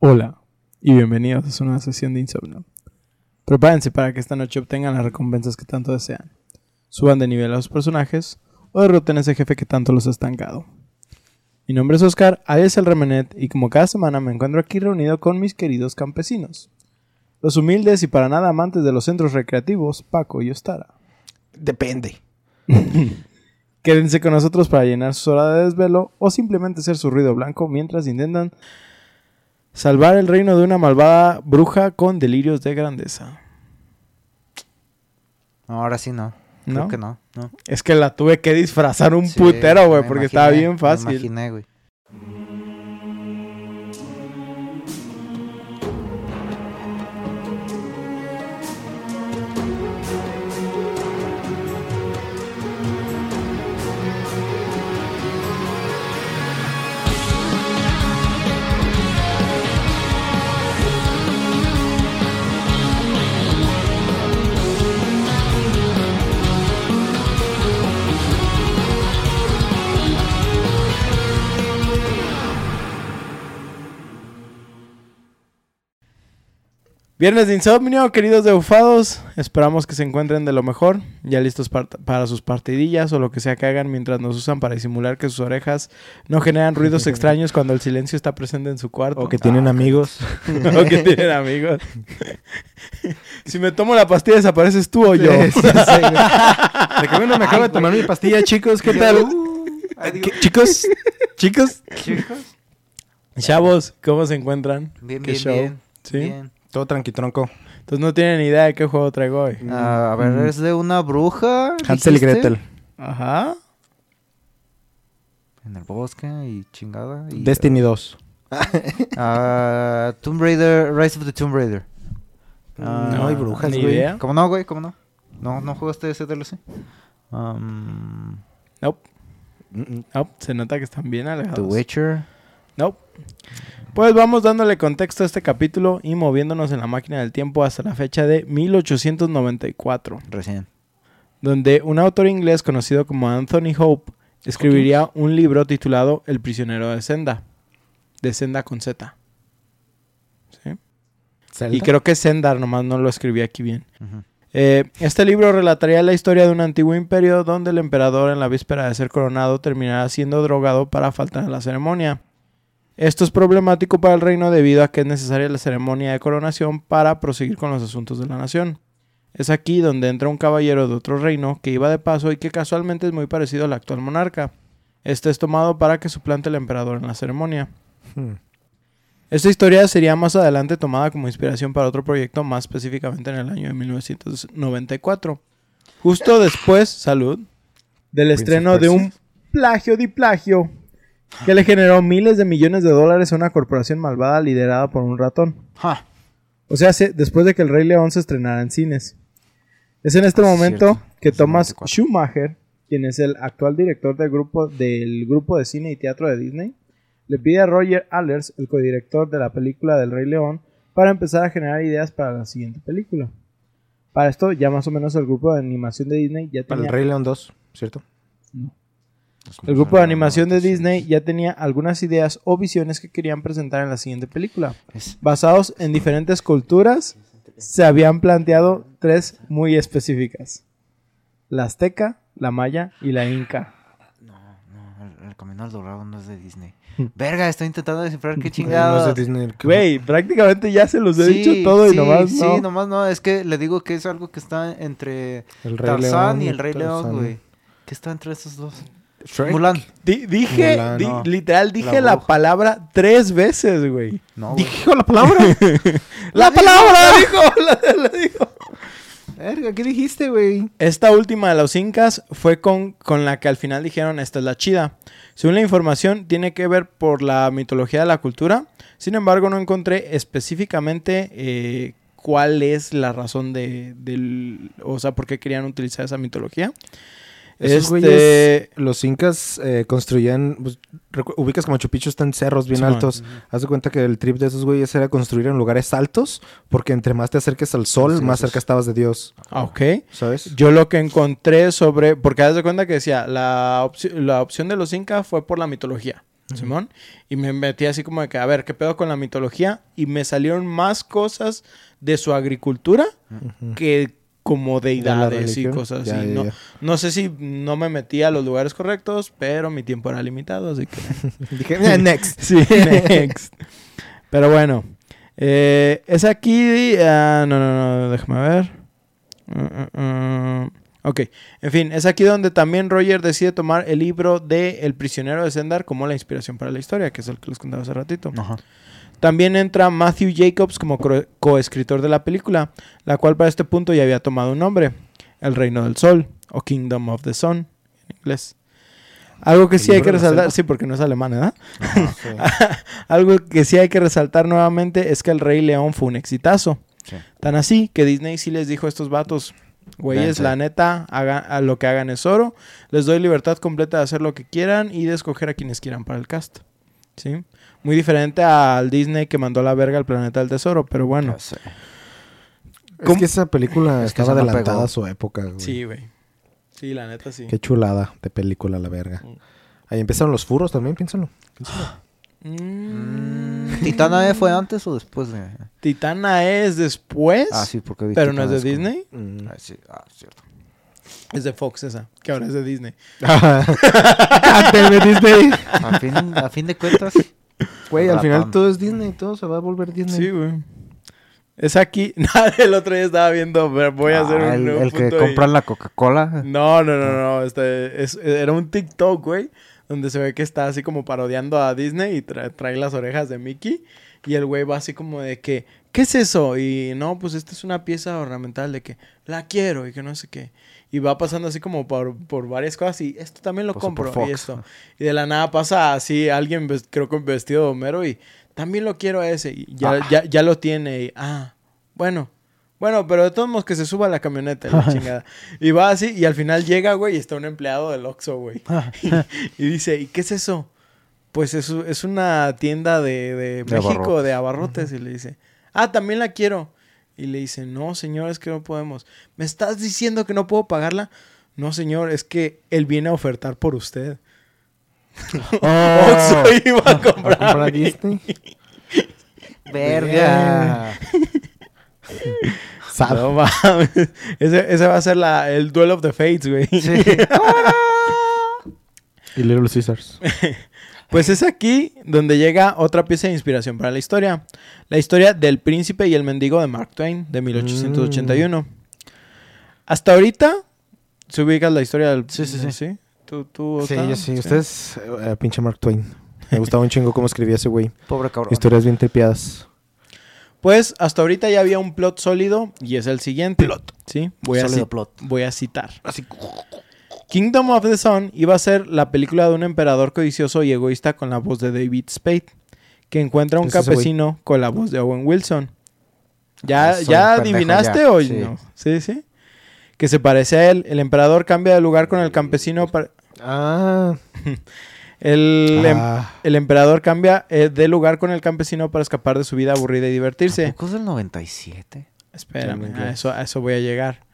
Hola y bienvenidos a una sesión de insomnio. Prepárense para que esta noche obtengan las recompensas que tanto desean. Suban de nivel a los personajes o derroten a ese jefe que tanto los ha estancado. Mi nombre es Oscar, alias el Remenet, y como cada semana me encuentro aquí reunido con mis queridos campesinos. Los humildes y para nada amantes de los centros recreativos, Paco y Ostara. Depende. Quédense con nosotros para llenar su hora de desvelo o simplemente ser su ruido blanco mientras intentan salvar el reino de una malvada bruja con delirios de grandeza. No, ahora sí no. ¿No? Creo que no. no. Es que la tuve que disfrazar un Sí, putero, güey, me porque imaginé, estaba bien Me fácil. imaginé, güey. Viernes de insomnio, queridos debufados. Esperamos que se encuentren de lo mejor, ya listos par- para sus partidillas o lo que sea que hagan mientras nos usan para disimular que sus orejas no generan ruidos extraños cuando el silencio está presente en su cuarto. O que tienen amigos. o que tienen amigos. si me tomo la pastilla, ¿desapareces tú o yo? Sí, sí, sí, güey. De que bueno, me acabo de tomar mi pastilla, chicos. ¿Qué tal? ¿Qué- chicos, chicos. Chicos, Chavos, ¿cómo se encuentran? bien, ¿Qué bien, show? bien. ¿Sí? bien. Todo tranquitronco. Entonces no tienen idea de qué juego traigo hoy. Ah, a ver, es de una bruja. Hansel y? Gretel. Ajá. En el bosque y chingada. Y, Destiny 2. Ah, Tomb Raider, Rise of the Tomb Raider. Ah, No hay brujas, ni güey. idea. ¿Cómo no, güey? ¿Cómo no? ¿No, no jugaste ese DLC? Um, Nope. Mm, mm. Nope. Se nota que están bien The alejados. Witcher. Nope. Pues vamos dándole contexto a este capítulo y moviéndonos en la máquina del tiempo hasta la fecha de 1894, Recién. donde un autor inglés conocido como Anthony Hope escribiría un libro titulado El prisionero de Senda. De Senda con Z. ¿Sí? Zelda. Y creo que Sendar, nomás no lo escribí aquí bien. Eh, este libro relataría la historia de un antiguo imperio donde el emperador en la víspera de ser coronado terminará siendo drogado para faltar a la ceremonia. Esto es problemático para el reino debido a que es necesaria la ceremonia de coronación para proseguir con los asuntos de la nación. Es aquí donde entra un caballero de otro reino que iba de paso y que casualmente es muy parecido al actual monarca. Este es tomado para que suplante al emperador en la ceremonia. Hmm. Esta historia sería más adelante tomada como inspiración para otro proyecto, más específicamente en el año de 1994. Justo después, salud, del estreno de un plagio de plagio que le generó miles de millones de dólares a una corporación malvada liderada por un ratón. O sea, se- después de que el Rey León se estrenara en cines. Es en este Ah, momento que Thomas 94. Schumacher, quien es el actual director del grupo, del grupo de cine y teatro de Disney, le pide a Roger Allers, el codirector de la película del Rey León, para empezar a generar ideas para la siguiente película. Para esto, ya más o menos el grupo de animación de Disney ya Para el tenía... Rey León 2, ¿cierto? El grupo de animación de Disney ya tenía algunas ideas o visiones que querían presentar en la siguiente película. Basados en diferentes culturas, se habían planteado tres muy específicas. La azteca, la maya y la inca. No, no, el, el Camino al Dorado no es de Disney. Hmm. Verga, estoy intentando descifrar qué No chingados. es de Disney. Güey, prácticamente ya se los he dicho todo sí, y nomás sí, no. nomás no. Es que le digo que es algo que está entre El Rey Tarzán León y el Rey León, güey. ¿Qué está entre esos dos? Shrek. Mulan. Di- dije, Mulan, di- no. literal, dije La palabra tres veces, güey. No, güey. Dijo la palabra. ¡La palabra! ¡La dijo! La, la dijo. Verga, ¿qué dijiste, güey? Esta última de los incas fue con, con la que al final dijeron esta es la chida. Según la información, tiene que ver por la mitología de la cultura. Sin embargo, no encontré específicamente eh, cuál es la razón de, del... O sea, por qué querían utilizar esa mitología. Esos Este- güeyes, los incas eh, construían, pues, ubicas como Machu Picchu están cerros bien altos. Haz de cuenta que el trip de esos güeyes era construir en lugares altos, porque entre más te acerques al sol, Sí, más cerca estabas de Dios, Ah, ok. ¿sabes? Yo lo que encontré sobre... Porque haz de cuenta que decía, la, la opción de los incas fue por la mitología. Simón. Y me metí así como de que, a ver, ¿qué pedo con la mitología? Y me salieron más cosas de su agricultura que como ¿De la deidades y cosas Ya, así. ya, no, ya. no sé si no me metí a los lugares correctos, pero mi tiempo era limitado, así que... Dije, "Eh, next. Sí, next. Pero bueno, eh, es aquí. ah, no, no, no, déjame ver. Mm, mm. Ok, en fin, es aquí donde también Roger decide tomar el libro de El prisionero de Zendar como la inspiración para la historia, que es el que les contaba hace ratito. Ajá. También entra Matthew Jacobs como coescritor de la película, la cual para este punto ya había tomado un nombre, El Reino del Sol, o Kingdom of the Sun, en inglés. Algo que ¿El sí hay que resaltar, sí, porque no es alemán, ¿verdad? Sí. Algo que sí hay que resaltar nuevamente es que El Rey León fue un exitazo. Sí. Tan así que Disney sí les dijo a estos vatos, güeyes, la neta, hagan, a lo que hagan es oro. Les doy libertad completa de hacer lo que quieran y de escoger a quienes quieran para el cast. ¿Sí? Muy diferente al Disney que mandó a la verga al planeta del tesoro, pero bueno. Ya sé. Es que esa película Es que estaba no adelantada a su época, güey. Sí, güey. Sí, la neta sí. Qué chulada de película, la verga. Mm. Ahí empezaron los furros también, piénsalo. Mm. ¿Titana E fue antes o después de...? Titana es después, Ah, sí, porque vi pero no es de como- Disney. Mm. Ah, sí, ah, cierto. Es de Fox esa, que ahora es de Disney. Cánteme, Disney. A fin, a fin de cuentas... Güey, al final todo es Disney, todo se va a volver Disney. Sí, güey. Es aquí. Nada, el otro día estaba viendo. pero Voy a hacer Ah, un. el, un el que punto y- compra la Coca-Cola. No, no, no, no. Este, es- era un TikTok, güey. Donde se ve que está así como parodiando a Disney y tra- trae las orejas de Mickey. Y el güey va así como de que, ¿qué es eso? Y no, pues esta es una pieza ornamental de que la quiero y que no sé qué. Y va pasando así como por, por varias cosas y esto también lo compro y esto. Y de la nada pasa así alguien, creo que vestido de Homero y también lo quiero a ese. Y ya, Ah. ya, ya lo tiene y, ah, bueno. Bueno, pero de todos modos que se suba a la camioneta y la chingada. Y va así y al final llega, güey, y está un empleado del Oxxo, güey. y, y dice, ¿y qué es eso? Pues es, es una tienda de, de De México, abarrotes. de abarrotes. Y le dice, ah, también la quiero. Y le dice, no, señor, es que no podemos. ¿Me estás diciendo que no puedo pagarla? No, señor, es que él viene a ofertar por usted. Oh. Oxxo iba a ¿A comprar. comprar a mi- Disney? Verga. No mames. Ese, ese va a ser la, el Duel of the Fates, güey. Sí. Y Little Caesars. Pues es aquí donde llega otra pieza de inspiración para la historia. La historia del príncipe y el mendigo de Mark Twain, de 1881. Hasta ahorita, ¿se ubica la historia del... Sí, sí, sí. ¿Tú, tú, Sí, yo sí. Ustedes, eh, pinche Mark Twain. Me gustaba un chingo cómo escribía ese güey. Pobre cabrón. Historias bien tripiadas. Pues hasta ahorita ya había un plot sólido y es el siguiente. Plot. Sí, voy a, plot. voy a citar. Kingdom of the Sun iba a ser la película de un emperador codicioso y egoísta con la voz de David Spade, que encuentra a un ¿Es campesino con la voz de Owen Wilson. ¿Ya, pendejo, adivinaste ya, o sí. no? Sí, sí. Que se parece a él. El emperador cambia de lugar con el campesino para... Ah. El, em- ah. el emperador cambia eh, de lugar con el campesino para escapar de su vida aburrida y divertirse. ¿Tampoco es del 97? Espérame, a eso, a eso voy a llegar.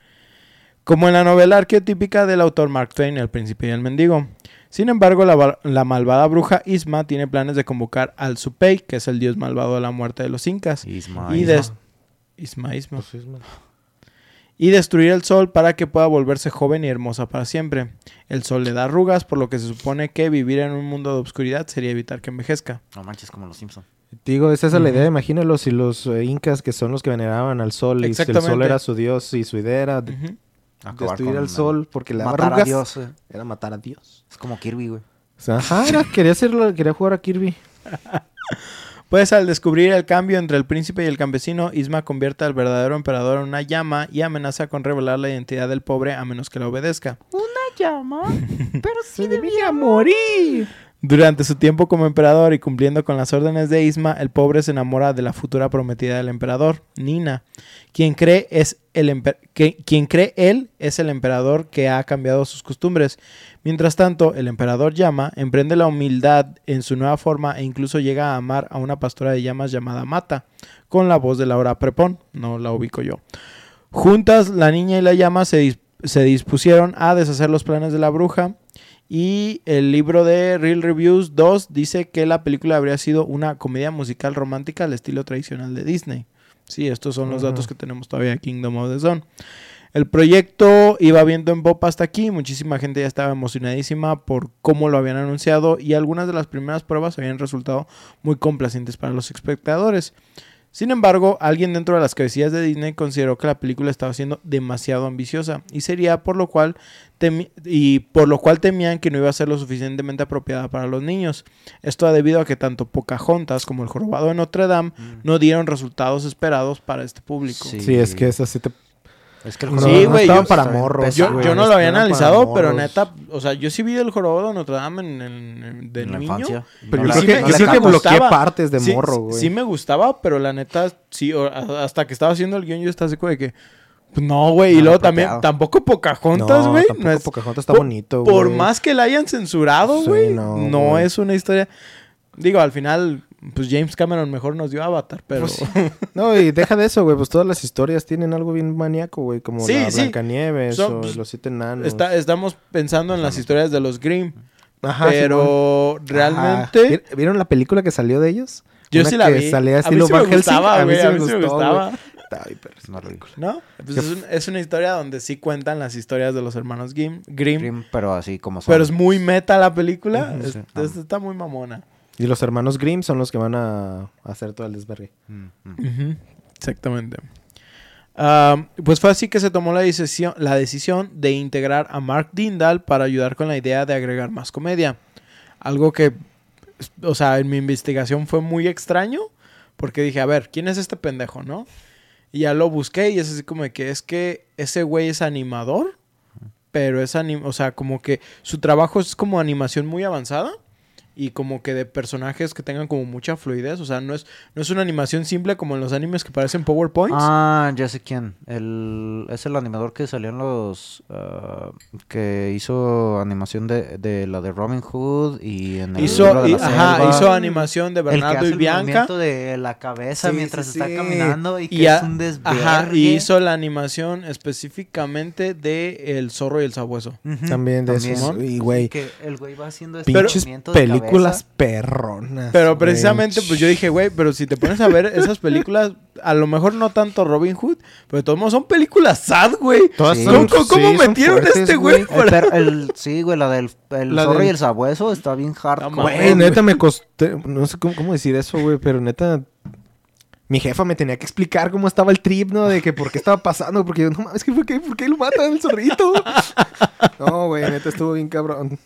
Como en la novela arqueotípica del autor Mark Twain, El Príncipe y el Mendigo. Sin embargo, la, va- la malvada bruja Isma tiene planes de convocar al Supey, que es el dios malvado de la muerte de los incas, Isma. y, Isma. des- Isma, Isma. Pues es mal. y destruir el sol para que pueda volverse joven y hermosa para siempre. El sol le da arrugas, por lo que se supone que vivir en un mundo de obscuridad sería evitar que envejezca. No manches, como los Simpsons. Digo, es esa la Ujú. idea. Imagínalo si los eh, incas, que son los que veneraban al sol, y si el sol era su dios y su idea era Ujú. destruir al sol porque le daba Matar a Dios. eh. era matar a Dios. Es como Kirby, güey. O sea, ajá, era- quería hacerlo, quería jugar a Kirby. Pues al descubrir el cambio entre el príncipe y el campesino, Isma convierte al verdadero emperador en una llama y amenaza con revelar la identidad del pobre a menos que la obedezca. Se debía morir. Durante su tiempo como emperador y cumpliendo con las órdenes de Isma, el pobre se enamora de la futura prometida del emperador, Nina, quien cree es el empe- que, quien cree él es el emperador que ha cambiado sus costumbres. Mientras tanto, el emperador Llama emprende la humildad en su nueva forma e incluso llega a amar a una pastora de llamas llamada Mata, con la voz de Laura Prepón, no la ubico yo. Juntas, la niña y la llama se, se dispusieron a deshacer los planes de la bruja Y el libro de Real Reviews 2 dice que la película habría sido una comedia musical romántica al estilo tradicional de Disney. Sí, estos son los datos que tenemos todavía de Kingdom of the Sun. El proyecto iba viendo en pop hasta aquí, muchísima gente ya estaba emocionadísima por cómo lo habían anunciado y algunas de las primeras pruebas habían resultado muy complacientes para los espectadores. Sin embargo, alguien dentro de las cabecillas de Disney consideró que la película estaba siendo demasiado ambiciosa y sería por lo cual temi- y por lo cual temían que no iba a ser lo suficientemente apropiada para los niños. Esto debido a que tanto Pocahontas como El Jorobado de Notre Dame no dieron resultados esperados para este público. Sí. Sí, es que es así te... Es que el No, juego Sí, no yo- para morros. Yo, no lo había analizado, pero neta, o sea, yo sí vi el jorobado de Notre Dame en, en- en- de en niño. infancia. Pero No yo la- creo que, no yo creo que bloqueé partes de sí, morro, sí- güey. Sí me gustaba, pero la neta, sí, hasta que estaba haciendo el guion yo estaba así como de que, pues no, güey. y No, luego también, tampoco Pocahontas, no, güey. tampoco No es- Pocahontas está por- bonito, por güey. más que la hayan censurado, Sí, güey, no, no, es una historia... Digo, al final, pues James Cameron mejor nos dio Avatar, pero... Pues sí. No, y deja de eso, güey. Pues todas las historias tienen algo bien maníaco, güey. Como Sí, la sí. Blancanieves Son, o pues, Los Siete Enanos. está- estamos pensando en las historias de los Grimm, Ajá, pero Ajá. realmente... ¿Vi- ¿Vieron la película que salió de ellos? Yo Una sí la que vi. salía a mí estilo sí me Van gustaba, A mí sí A mí sí me gustó, gustaba. Está bien, pero es vi. ridículo. ¿No? Pues ¿Qué es, un- es una historia donde sí cuentan las historias de los hermanos Grimm, Grimm, Grimm, pero así como son. pero es muy meta la película. Ujú, Es- sí. es- está muy mamona. Y los hermanos Grimm son los que van a a hacer todo el desvergue. Mm, mm. Exactamente. Ah, pues fue así que se tomó la decisión, la decisión de integrar a Mark Dindal para ayudar con la idea de agregar más comedia. Algo que, o sea, en mi investigación fue muy extraño, porque dije, a ver, ¿quién es este pendejo, no? Y ya lo busqué y es así como que es que ese güey es animador, pero es anim o sea, como que su trabajo es como animación muy avanzada y como que de personajes que tengan como mucha fluidez, o sea, no es no es una animación simple como en los animes que parecen PowerPoints. Ah, ya sé quién. El, es el animador que salió en los... ah, que hizo animación de, de la de Robin Hood y en el hizo libro de y- la ajá, selva. hizo animación de El que Bernardo hace y el Bianca. movimiento de la cabeza Sí, mientras sí, está sí. caminando y que Y, es a- un ajá, y hizo la animación específicamente de El zorro y el sabueso. Ujú, También de también. esos. Y, güey, Que el güey va haciendo ese pinches movimiento de películas cabeza. perronas. Pero güey. precisamente, pues yo dije, güey, pero si te pones a ver esas películas, a lo mejor no tanto Robin Hood, pero de todos modos son películas sad, güey. Todas Sí. ¿Cómo, son- cómo sí, son metieron a este güey? El para- per- el- sí, güey, la del el La zorro del- y el sabueso está bien hardcore. mames. Güey, neta me costé. No sé cómo, cómo decir eso, güey, pero neta. Mi jefa me tenía que explicar cómo estaba el trip, ¿no? De que por qué estaba pasando. Porque yo, no mames, ¿qué, por, qué, ¿por qué lo matan el zorrito? no, güey, neta estuvo bien cabrón.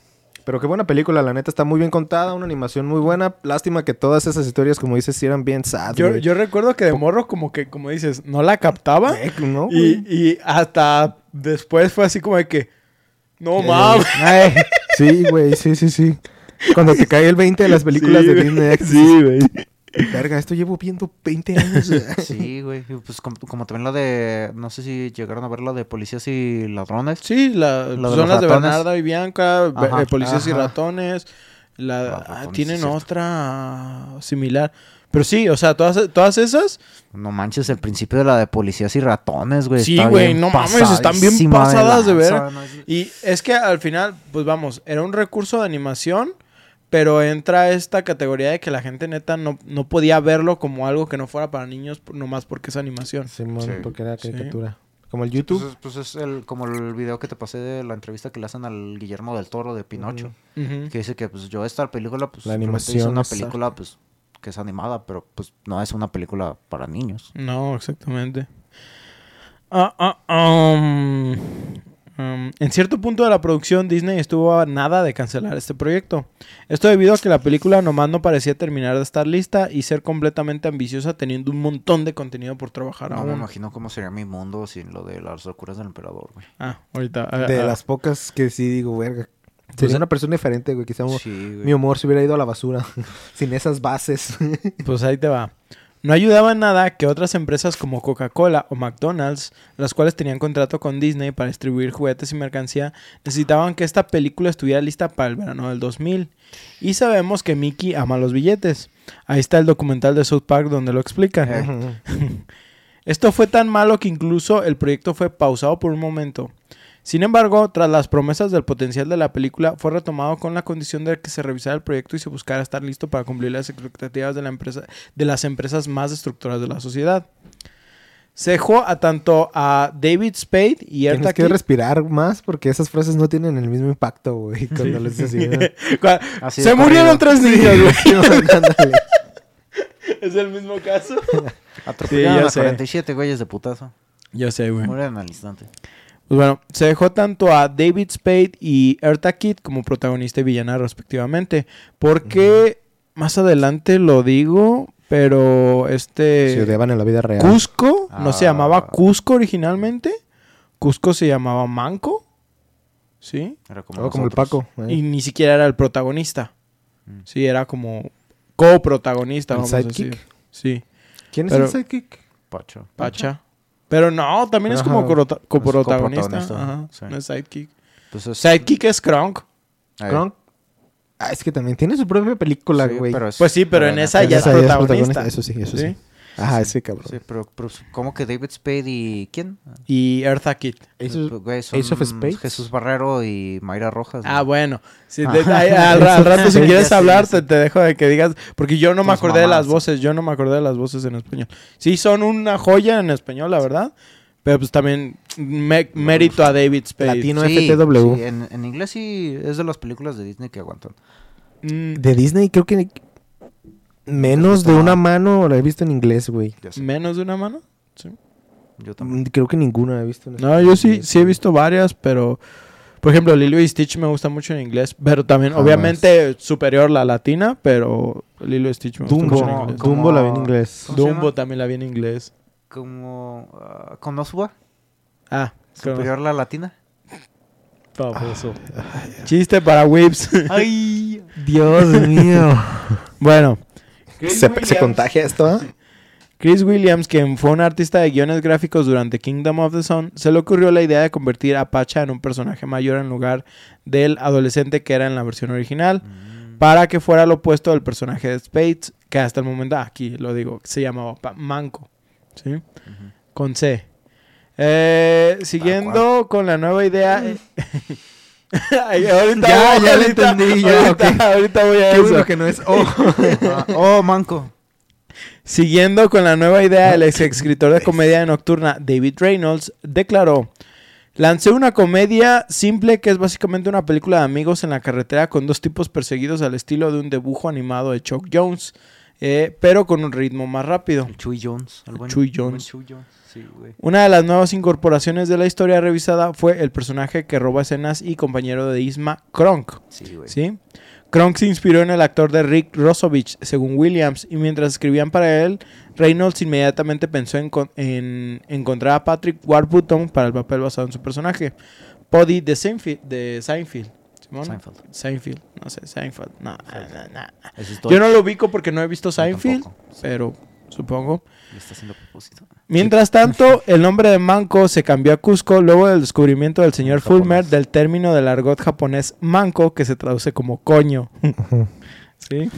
Pero qué buena película, la neta está muy bien contada, una animación muy buena. Lástima que todas esas historias, como dices, sí eran bien sad. Yo, yo recuerdo que de morro, como que, como dices, no la captaba. Eh, ¿no, Y, y hasta después fue así como de que, no mames. Sí, güey, sí, sí, sí. Cuando te cae el 20 de las películas Sí, de. Disney. Sí, güey. Verga, esto llevo viendo 20 años. sí, güey. Pues como, como también la de. No sé si llegaron a ver la de policías y ladrones. Sí, la, de son los las de. Bernarda y Bianca, Ajá. eh, Policías y. Ratones. La, Ah, ratones, tienen otra similar. Pero sí, o sea, todas, todas esas. No manches, el principio de la de policías y ratones, güey. Sí, güey, no mames, están bien pasadas de ver. Y es que al final, pues vamos, era un recurso de animación, pero entra esta categoría de que la gente neta no, no podía verlo como algo que no fuera para niños, nomás porque es animación. Simón, Sí. porque era Sí. caricatura. Como el YouTube. Pues, es, pues es el, como el video que te pasé de la entrevista que le hacen al Guillermo del Toro de Pinocho. Ujú. Que dice que pues yo esta película, pues La simplemente hice animación una es- película, pues, que es animada, pero pues no es una película para niños. No, exactamente. Ah, ah, um, um, en cierto punto de la producción, Disney estuvo a nada de cancelar este proyecto. Esto debido a que la película nomás no parecía terminar de estar lista y ser completamente ambiciosa teniendo un montón de contenido por trabajar No me imagino cómo sería mi mundo sin lo de las locuras del emperador, güey. Ah, ahorita. ah, De ah, las pocas que sí digo, verga. Pues, Sería una persona diferente, güey. Quizá Sí, güey. mi humor se hubiera ido a la basura. Sin esas bases. Pues ahí te va. No ayudaba en nada que otras empresas como Coca-Cola o McDonald's, las cuales tenían contrato con Disney para distribuir juguetes y mercancía, necesitaban que esta película estuviera lista para el verano del 2000. Y sabemos que Mickey ama los billetes. Ahí está el documental de South Park donde lo explican. Eh. Esto fue tan malo que incluso el proyecto fue pausado por un momento. Sin embargo, tras las promesas del potencial de la película, fue retomado con la condición de que se revisara el proyecto y se buscara estar listo para cumplir las expectativas de, la empresa, de las empresas más destructoras de la sociedad. Se dejó a tanto a David Spade y Tienes Erta que Kitt- respirar más porque esas frases no tienen el mismo impacto, güey. Cuando les así. Se murieron tres niños, güey. Es el mismo caso. Atropellaron Sí, ya a sé. 47 güeyes de putazo. Yo sé, güey. Murieron al instante. Pues bueno, se dejó tanto a David Spade y Erta Kitt como protagonista y villana respectivamente. Porque más adelante lo digo, pero este Se odiaban en la vida real. Cusco no se Ah. llamaba Cusco originalmente. Cusco se llamaba Manco. ¿Sí? Era como, como el. Paco. eh. Y ni siquiera era el protagonista. Mm. Sí, era como coprotagonista, ¿El vamos a decir. Sí, ¿Quién es pero- el sidekick? Pacho. Pacha. Pero no, también es como coprotagonista. Ajá, sí. No es sidekick. Entonces, Sidekick es Kronk. Kronk. Ah, es que también tiene su propia película, güey. Pues sí, pero en esa ya es protagonista. Eso sí, eso ¿Sí? Sí. Ajá, ese cabrón. Sí, pero, pero ¿cómo que David Spade y quién? Y Eartha Kitt. Ace of- Güey, son Ace of Spades. Jesús Barrero y Mayra Rojas. Ah, bueno. Sí, Ah. de- ahí- al, al rato, si quieres hablar, sé. te, te dejo de que digas. Porque yo no me acordé de las voces. Yo no me acordé de las voces en español. Sí, son una joya en español, la verdad. Pero pues también me- mérito a David Spade. Latino Sí, FTW. sí, en, en inglés sí es de las películas de Disney que aguantan. Mm, De Disney creo que menos de una mano la he visto en inglés, güey. Menos de una mano. Sí. Yo también. Creo que ninguna la he visto en No, yo sí, sí he visto varias, pero. Por ejemplo, Lilo y Stitch me gusta mucho en inglés. Pero también, Jamás. obviamente, superior la latina. Pero Lilo y Stitch me gusta mucho en Dumbo. inglés. Dumbo la vi en inglés. ¿Cómo se Dumbo también la vi en inglés. Como ah, Konosuba, Ah, superior la latina. Famoso. Chiste para Whips. Ay, Dios mío. bueno, ¿Se, se contagia esto? ah? Chris Williams, quien fue un artista de guiones gráficos durante Kingdom of the Sun, se le ocurrió la idea de convertir a Pacha en un personaje mayor en lugar del adolescente que era en la versión original, para que fuera lo opuesto del personaje de Spades, que hasta el momento, ah, aquí lo digo, se llamaba Pa- Manco. ¿Sí? Con C. Eh, siguiendo con la nueva idea. Ay, ahorita Ya, voy- ya lo entendí, ya, ahorita- voy a Qué eso. que no es O. Ah, oh, manco. Siguiendo con la nueva idea, el ex escritor de comedia nocturna David Reynolds declaró: Lancé una comedia simple que es básicamente una película de amigos en la carretera con dos tipos perseguidos al estilo de un dibujo animado de Chuck Jones, eh, pero con un ritmo más rápido. El Chuy Jones. El Chuy Jones. Chuy Jones. Sí, güey. Una de las nuevas incorporaciones de la historia revisada fue el personaje que roba escenas y compañero de Isma, Kronk. Sí, güey. ¿sí? Kronk se inspiró en el actor de Rick Rosovich, según Williams, y mientras escribían para él, Reynolds inmediatamente pensó en, en encontrar a Patrick Warburton para el papel basado en su personaje, Poddy de Seinfeld. De Seinfeld. ¿Simón? Seinfeld. Seinfeld, no sé, Seinfeld. No, no, no. Yo no lo ubico porque no he visto Seinfeld, pero supongo. Le está haciendo propósito. Mientras tanto, el nombre de Manco se cambió a Cusco luego del descubrimiento del señor Japonés. Fulmer del término del argot japonés manco, que se traduce como coño. ¿Sí?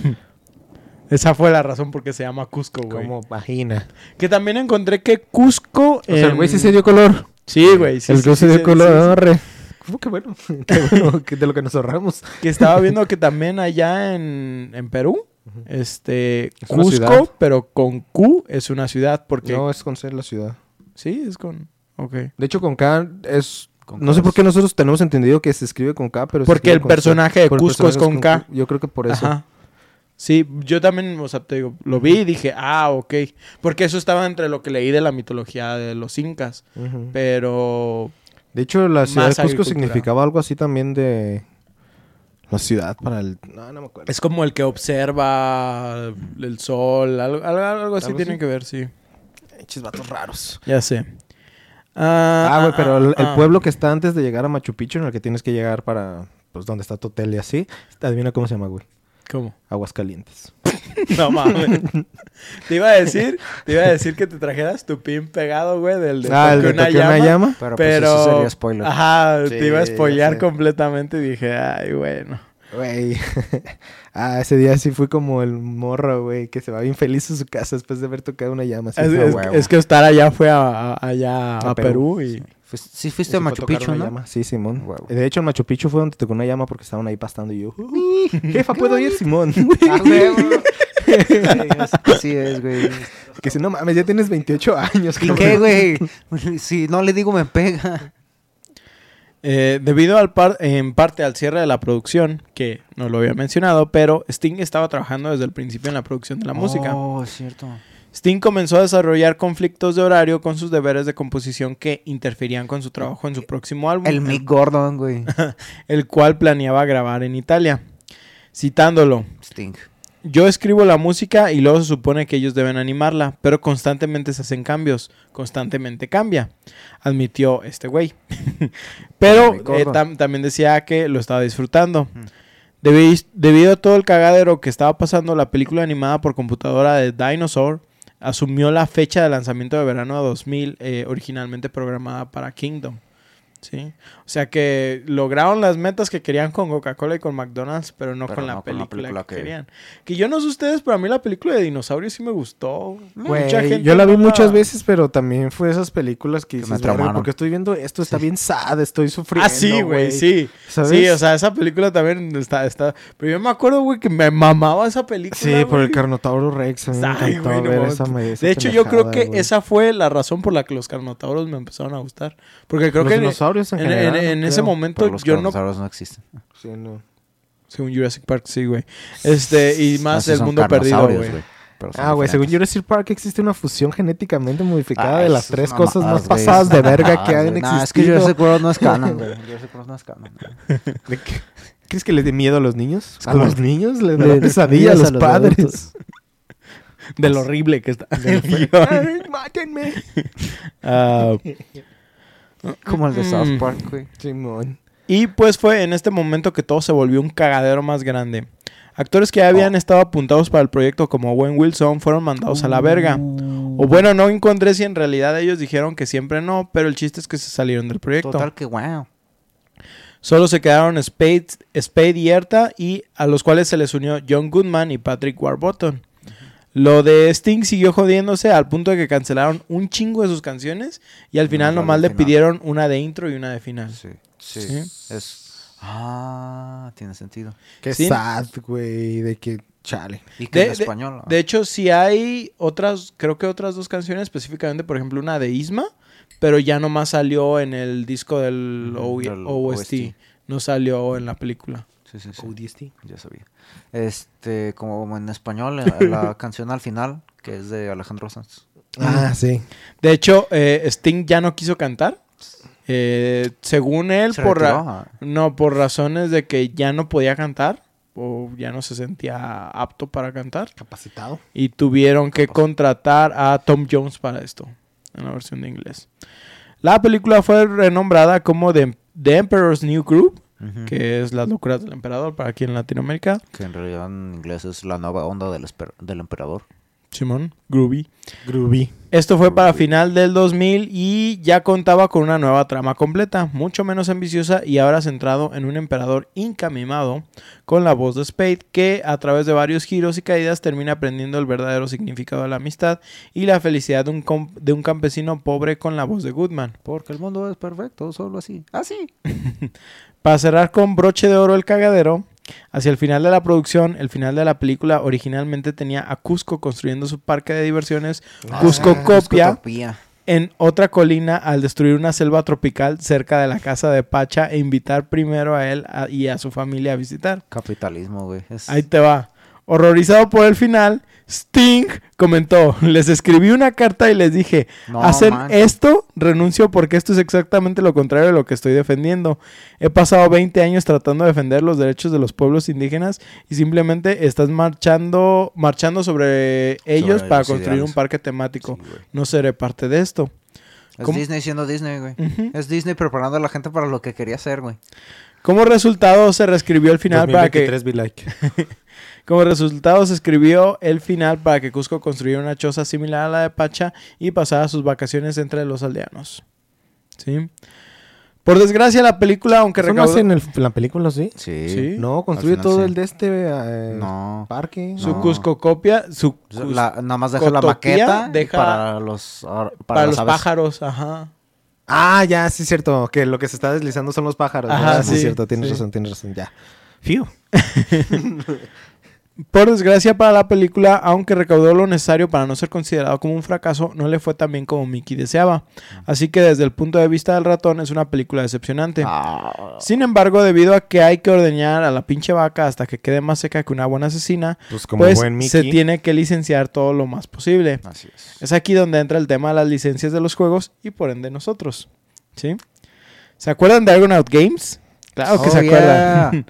Esa fue la razón por qué se llama Cusco, güey. Como vagina. Que también encontré que Cusco... O sea, el güey sí se dio color. Sí, güey. sí, el sí, se dio sí, color. ¿Cómo que bueno? Qué bueno que de lo que nos ahorramos. Que estaba viendo que también allá en, en Perú, este... Es Cusco, pero con Q es una ciudad porque... No, es con C la ciudad. Sí, es con... Ok. De hecho, con K es... No sé por qué nosotros tenemos entendido que se escribe con K, pero... Porque el personaje de Cusco es con K. Yo creo que por eso. Ajá. Sí, yo también, o sea, te digo, lo vi y dije, ah, ok. Porque eso estaba entre lo que leí de la mitología de los incas. Pero De hecho, la ciudad de Cusco significaba algo así también de... La ciudad para el... No, no me acuerdo. es como el que observa el sol, algo, algo, algo así ¿Algo tiene así? que ver, sí. Pinches vatos raros. Ya sé. Ah, güey, pero el, el ah. pueblo que está antes de llegar a Machu Picchu, en el que tienes que llegar para... Pues donde está tu hotel y así. Adivina cómo se llama, güey. ¿Cómo? Aguascalientes. No mames. te iba a decir, te iba a decir que te trajeras tu pin pegado, güey, del de Ah, el una llama. Pero, Pero, pues eso sería spoiler. Ajá, Sí, te iba a spoilear completamente y dije, ay, bueno. Güey. ah, ese día sí fui como el morro, güey, que se va bien feliz a su casa después de haber tocado una llama. así, Es, a es- huevo. es que estar allá fue a, a- allá a, A Perú, Perú, y... Sí fuiste a Machu Picchu, ¿no? llama. Sí, Simón. De hecho, en Machu Picchu fue donde tocó una llama porque estaban ahí pastando y yo. Jefa, ¿puedo ir, Simón? Ah. Así es, güey. que si no mames, ya tienes 28 años. ¿Y qué, güey? Si no le digo, me pega. Eh, debido al par- en parte al cierre de la producción, que no lo había mencionado, pero Sting estaba trabajando desde el principio en la producción de la música. Oh, es cierto. Sting comenzó a desarrollar conflictos de horario con sus deberes de composición que interferían con su trabajo en su próximo álbum, El Mick Gordon, güey. el cual planeaba grabar en Italia. Citándolo, Sting. yo escribo la música y luego se supone que ellos deben animarla, pero constantemente se hacen cambios, constantemente cambia, admitió este güey. pero eh, tam- también decía que lo estaba disfrutando. Debi- debido a todo el cagadero que estaba pasando, la película animada por computadora de Dinosaur asumió la fecha de lanzamiento de verano de 2000, eh, originalmente programada para Kingdom. ¿Sí? O sea que lograron las metas que querían con Coca-Cola y con McDonald's, pero no, Pero con, la no con la película que, que- querían. Que yo no sé ustedes, pero a mí la película de dinosaurios sí me gustó. Mucha gente yo la vi no muchas veces, pero también fue esas películas que, Que dices, me porque estoy viendo esto, está bien sad, estoy sufriendo, Ah, sí, güey, sí. ¿Sabes? Sí, o sea, esa película también está, está... Pero yo me acuerdo, güey, que me mamaba esa película, Sí, por el. Carnotauro Rex, a mí me Ay, encantó güey, no ver esa, me- esa De hecho, yo creo que esa fue la razón por la que los carnotauros me empezaron a gustar. Porque creo Los que dinosaurios en, en- general, en- en no ese creo. momento Pero los yo no... no existen. Sí, no. Según Jurassic Park, sí, güey. Este, y más No, el mundo perdido, güey. Ah, güey, según. Jurassic Park existe una fusión genéticamente modificada Ah, de las tres cosas más pasadas de verga que mamadas, han güey. Nah, es que existido. Jurassic World no es canon, güey. Jurassic World no es canon. güey. ¿De qué? ¿Crees que les dé miedo a los niños? ¿A los niños? ¿Les Le- da pesadilla a los a los padres? De lo horrible que está. el guion. ¡Ay, mátenme! Ah, Como el de. South Park, güey. Simón. y pues fue en este momento que todo se volvió un cagadero más grande. Actores que ya habían estado apuntados para el proyecto como Owen Wilson fueron mandados a la verga. O bueno, no encontré si en realidad ellos dijeron que siempre no, pero el chiste es que se salieron del proyecto. Total que wow. Solo se quedaron Spade, Spade y Erta, y a los cuales se les unió John Goodman y Patrick Warburton. Lo de Sting siguió jodiéndose al punto de que cancelaron un chingo de sus canciones y al final Nomás nomás al le final. pidieron una de intro y una de final. Sí, sí. Sí. Es. Ah, tiene sentido. Qué Sí. sad, güey, de que chale. Y que De- en de- español. De hecho, sí hay otras, creo que otras dos canciones, específicamente, por ejemplo, una de Isma, pero ya nomás salió en el disco del, Ujú, O- del OST, OST. no salió en la película. Sí, sí, sí. ODST. Ya sabía. Este, como en español, la, canción al final, que es de Alejandro Sanz. Ah, sí. De hecho, eh, Sting ya no quiso cantar. Eh, según él, Se por, ra- ah. no, por razones de que ya no podía cantar o ya no se sentía apto para cantar Capacitado. y tuvieron que contratar a Tom Jones para esto, en la versión de inglés. La película fue renombrada como The, The Emperor's New Group, Que es Las locuras del emperador para aquí en Latinoamérica. Que en realidad en inglés es la nueva onda del, emperador. Simón, Groovy. Groovy. Esto fue para final del 2000 y ya contaba con una nueva trama completa, mucho menos ambiciosa y ahora centrado en un emperador inca mimado con la voz de Spade que a través de varios giros y caídas termina aprendiendo el verdadero significado de la amistad y la felicidad de un, com- de un campesino pobre con la voz de Goodman. Porque el mundo es perfecto, solo así. Así. Para cerrar con broche de oro el cagadero, hacia el final de la producción, el final de la película originalmente tenía a Cusco construyendo su parque de diversiones Cusco Ah, copia Cuscotopía. en otra colina al destruir una selva tropical cerca de la casa de Pacha e invitar primero a él a- y a su familia a visitar. Capitalismo, güey. Es- Ahí te va. Horrorizado por el final, Sting comentó, les escribí una carta y les dije, No hacen esto, renuncio porque esto es exactamente lo contrario de lo que estoy defendiendo. He pasado 20 años tratando de defender los derechos de los pueblos indígenas y simplemente estás marchando, marchando sobre ellos Sobre para construir ideales. un parque temático. Sí. No seré parte de esto. Es ¿Cómo? Disney siendo Disney, güey. Es Disney preparando a la gente para lo que quería hacer, güey. Como resultado se reescribió el final para que 2023 be like. como resultado se escribió el final para que Cusco construyera una choza similar a la de Pacha y pasara sus vacaciones entre los aldeanos. ¿Sí? Por desgracia la película aunque ¿Eso no recaudó hace en, el- la película, sí? Sí. Sí. No, construye final todo sí. el de este eh, No. parque. su No. Cusco copia, su Cus- La- nada más deja la maqueta deja- para los, para, para, los aves. pájaros, ajá. Ah, ya, sí es cierto. Que lo que se está deslizando son los pájaros. Sí, es cierto. Tienes sí. razón, tienes razón. Ya. Fiu. Por desgracia para la película, aunque recaudó lo necesario para no ser considerado como un fracaso, no le fue tan bien como Mickey deseaba. Así que desde el punto de vista del ratón es una película decepcionante. Ah, Sin embargo, debido a que hay que ordeñar a la pinche vaca hasta que quede más seca que una buena asesina, Pues como pues buen se tiene que licenciar todo lo más posible. así es. Es aquí donde entra el tema de las licencias de los juegos y por ende nosotros. ¿Sí? ¿Se acuerdan de Argonaut Games? Claro que Oh, se yeah.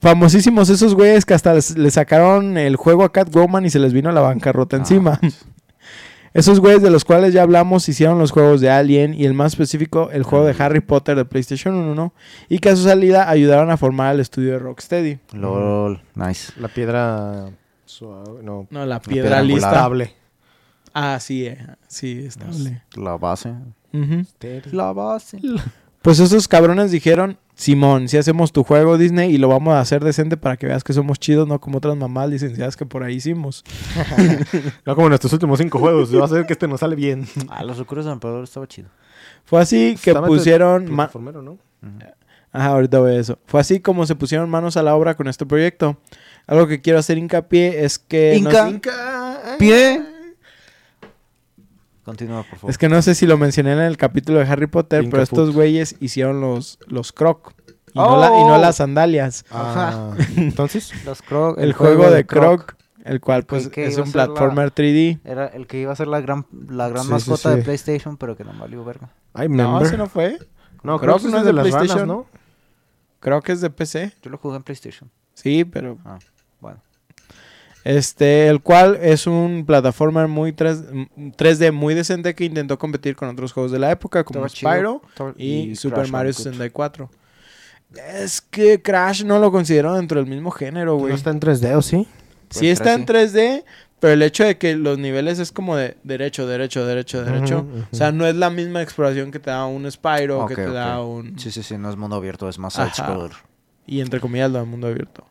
Famosísimos esos güeyes que hasta les- le sacaron el juego a Catwoman y se les vino la bancarrota Ah, encima. Esos güeyes de los cuales ya hablamos hicieron los juegos de Alien y el más específico, el juego de Harry Potter de PlayStation 1 y que a su salida ayudaron a formar el estudio de Rocksteady. LOL, nice. La piedra suave. No. No, la piedra lista. Estable. Ah, sí, eh, sí, estable. La base. La base. Pues esos cabrones dijeron, Simón, si hacemos tu juego Disney y lo vamos a hacer decente para que veas que somos chidos, no como otras mamás licenciadas que por ahí hicimos. No como nuestros últimos cinco juegos. Va a ser que este nos sale bien. Ah, los locuros del emperador estaba chido. Fue así que Estaba pusieron... ¿no? Ajá, ahorita voy a eso. Fue así como se pusieron manos a la obra con este proyecto. Algo que quiero hacer hincapié es que... no Inca. Inca. Pie. Continúa, por favor. es que no sé si lo mencioné en el capítulo de Harry Potter, Inca pero estos güeyes hicieron los, los croc. Y, no la- y no Oh. las sandalias. Ah, entonces. Los Croc. El, juego, de croc, el cual pues que es un la- platformer 3D. Era el que iba a ser la gran, la gran Sí, mascota sí. de PlayStation, pero que no valió verga. Ay, No, ese no fue. No, Croc creo que no es de de las ranas, PlayStation. ¿no? Creo que es de PC. Yo lo jugué en PlayStation. Sí, pero Ah. Este, el cual es un plataformer muy 3, mm, 3D muy decente que intentó competir con otros juegos de la época como. Spyro y, Super Crash Mario Bandicoot. 64. Es que Crash no lo considero dentro del mismo género, No güey. está en 3D, ¿o sí? Sí Pues está tres, en 3D, pero el hecho de que los niveles es como de derecho, derecho, derecho, derecho. O sea, no es la misma exploración que te da un Spyro, que te da un... Sí, sí, sí, no es mundo abierto, es más Ajá. side-scroller. Y entre comillas lo del mundo abierto.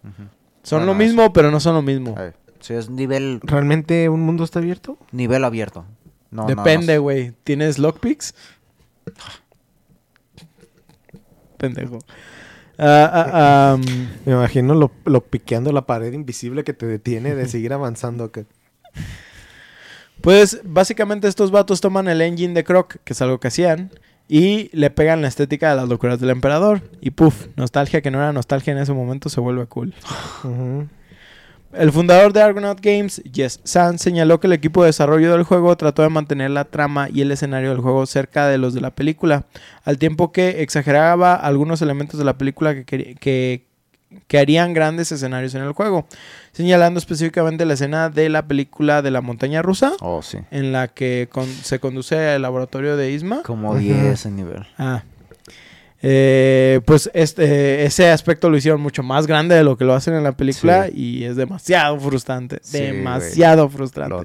Son Bueno, lo mismo, pero no son lo mismo. Eh, Sí, es nivel, ¿Realmente un mundo está abierto? nivel abierto. No, Depende, güey. ¿Tienes lockpicks? Pendejo. Ah, ah, Me imagino lo, lo piqueando la pared invisible que te detiene de seguir avanzando. Que... pues básicamente estos vatos toman el engine de Croc, que es algo que hacían, y le pegan la estética de las locuras del emperador. Y puff, nostalgia que no era nostalgia en ese momento se vuelve cool. Ujú. El fundador de Argonaut Games, Jess Sands, señaló que el equipo de desarrollo del juego trató de mantener la trama y el escenario del juego cerca de los de la película, al tiempo que exageraba algunos elementos de la película que, que, que harían grandes escenarios en el juego, señalando específicamente la escena de la película de la montaña rusa, Oh, sí. en la que con- se conduce al laboratorio de Isma. Como Ujú. 10 en nivel. Ah. Eh, pues este, ese aspecto lo hicieron mucho más grande de lo que lo hacen en la película Sí. y es demasiado frustrante. Sí, demasiado frustrante. Lo.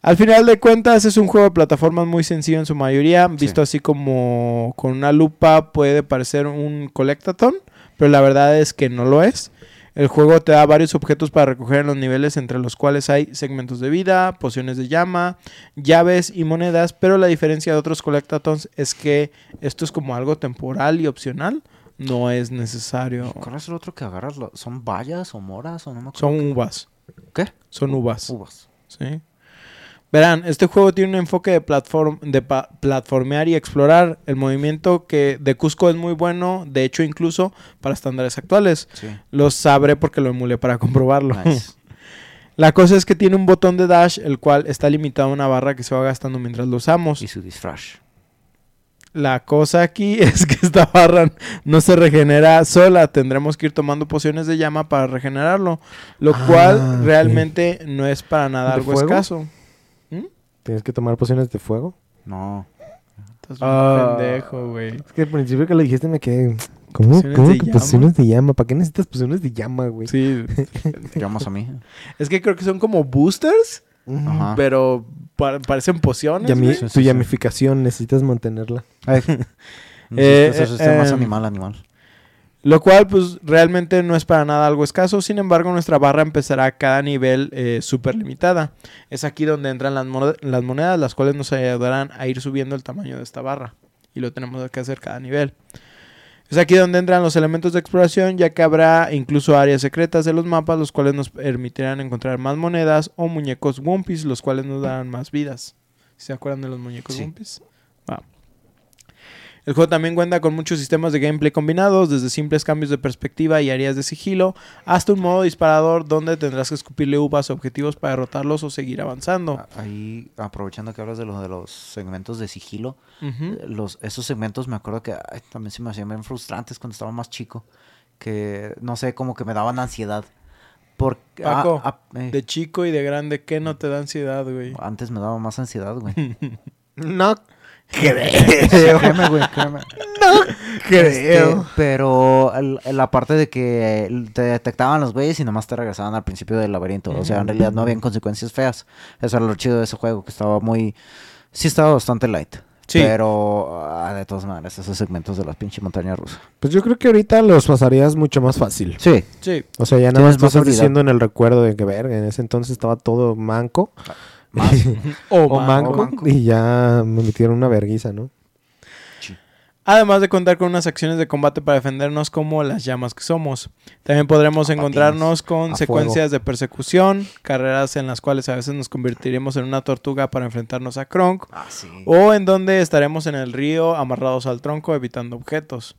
Al final de cuentas es un juego de plataformas muy sencillo en su mayoría. Sí. Visto así como con una lupa puede parecer un collectathon, pero la verdad es que no lo es. El juego te da varios objetos para recoger en los niveles entre los cuales hay segmentos de vida, pociones de llama, llaves y monedas, pero la diferencia de otros collectathons es que esto es como algo temporal y opcional, no es necesario. ¿Cuál es el otro que agarras? ¿Son bayas o moras o no me acuerdo? Son uvas, ¿Qué? son uvas. Uvas. Sí. Verán, este juego tiene un enfoque de, platform, de platformear y explorar. El movimiento que de Cusco es muy bueno, de hecho incluso para estándares actuales. Sí. Lo sabré porque lo emulé para comprobarlo. Nice. La cosa es que tiene un botón de dash, el cual está limitado a una barra que se va gastando mientras lo usamos. y su disfraz. La cosa aquí es que esta barra no se regenera sola. Tendremos que ir tomando pociones de llama para regenerarlo. Lo Ah, cual realmente no es para nada ¿De algo fuego? escaso. ¿Tienes que tomar pociones de fuego? No. Estás un Ah. pendejo, güey. Es que al principio que lo dijiste me quedé... ¿Cómo, ¿Pociones ¿cómo de que llama? pociones de llama? ¿Para qué necesitas pociones de llama, güey? Sí. Llamas a mí. es que creo que son como boosters, pero pa- parecen pociones. Yami- güey. Sí, sí, tu sí. necesitas mantenerla. Ay. Eh, Necesitas eh, ser más em, animal, animal. Lo cual, pues, realmente no es para nada algo escaso. Sin embargo, nuestra barra empezará a cada nivel eh, súper limitada. Es aquí donde entran las, monedas- las monedas, las cuales nos ayudarán a ir subiendo el tamaño de esta barra. y lo tenemos que hacer cada nivel. Es aquí donde entran los elementos de exploración, ya que habrá incluso áreas secretas de los mapas, los cuales nos permitirán encontrar más monedas o muñecos Wumpies, los cuales nos darán más vidas. ¿Se acuerdan de los muñecos Sí. Wumpies? El juego también cuenta con muchos sistemas de gameplay combinados, desde simples cambios de perspectiva y áreas de sigilo, hasta un modo disparador donde tendrás que escupirle uvas a objetivos para derrotarlos o seguir avanzando. A- Ahí, aprovechando que hablas de lo de los segmentos de sigilo, eh, los, esos segmentos me acuerdo que ay, también se me hacían bien frustrantes cuando estaba más chico. Que, no sé, como que me daban ansiedad. Porque, ah, Paco, ah, eh, De chico y de grande, ¿qué no te da ansiedad, güey? antes me daba más ansiedad, güey. No creo. créeme, güey, créeme. creo. Este, pero la parte de que te detectaban los güeyes y nomás te regresaban al principio del laberinto. O sea, en realidad no habían consecuencias feas. Eso era lo chido de ese juego, que estaba muy... Sí estaba bastante light. Sí. Pero, ah, de todas maneras, esos segmentos de las pinches montañas rusas. Pues yo creo que ahorita los pasarías mucho más fácil. Sí. Sí. O sea, ya nada más estás diciendo en el recuerdo de que, verga, en ese entonces estaba todo manco. Más. O, o, ma- manco, o manco. Y ya me metieron una verguiza, ¿no? Además de contar con unas acciones de combate para defendernos como las llamas que somos. También podremos encontrarnos con secuencias de persecución, carreras en las cuales a veces nos convertiremos en una tortuga para enfrentarnos a Kronk, Ah, sí. o en donde estaremos en el río amarrados al tronco evitando objetos.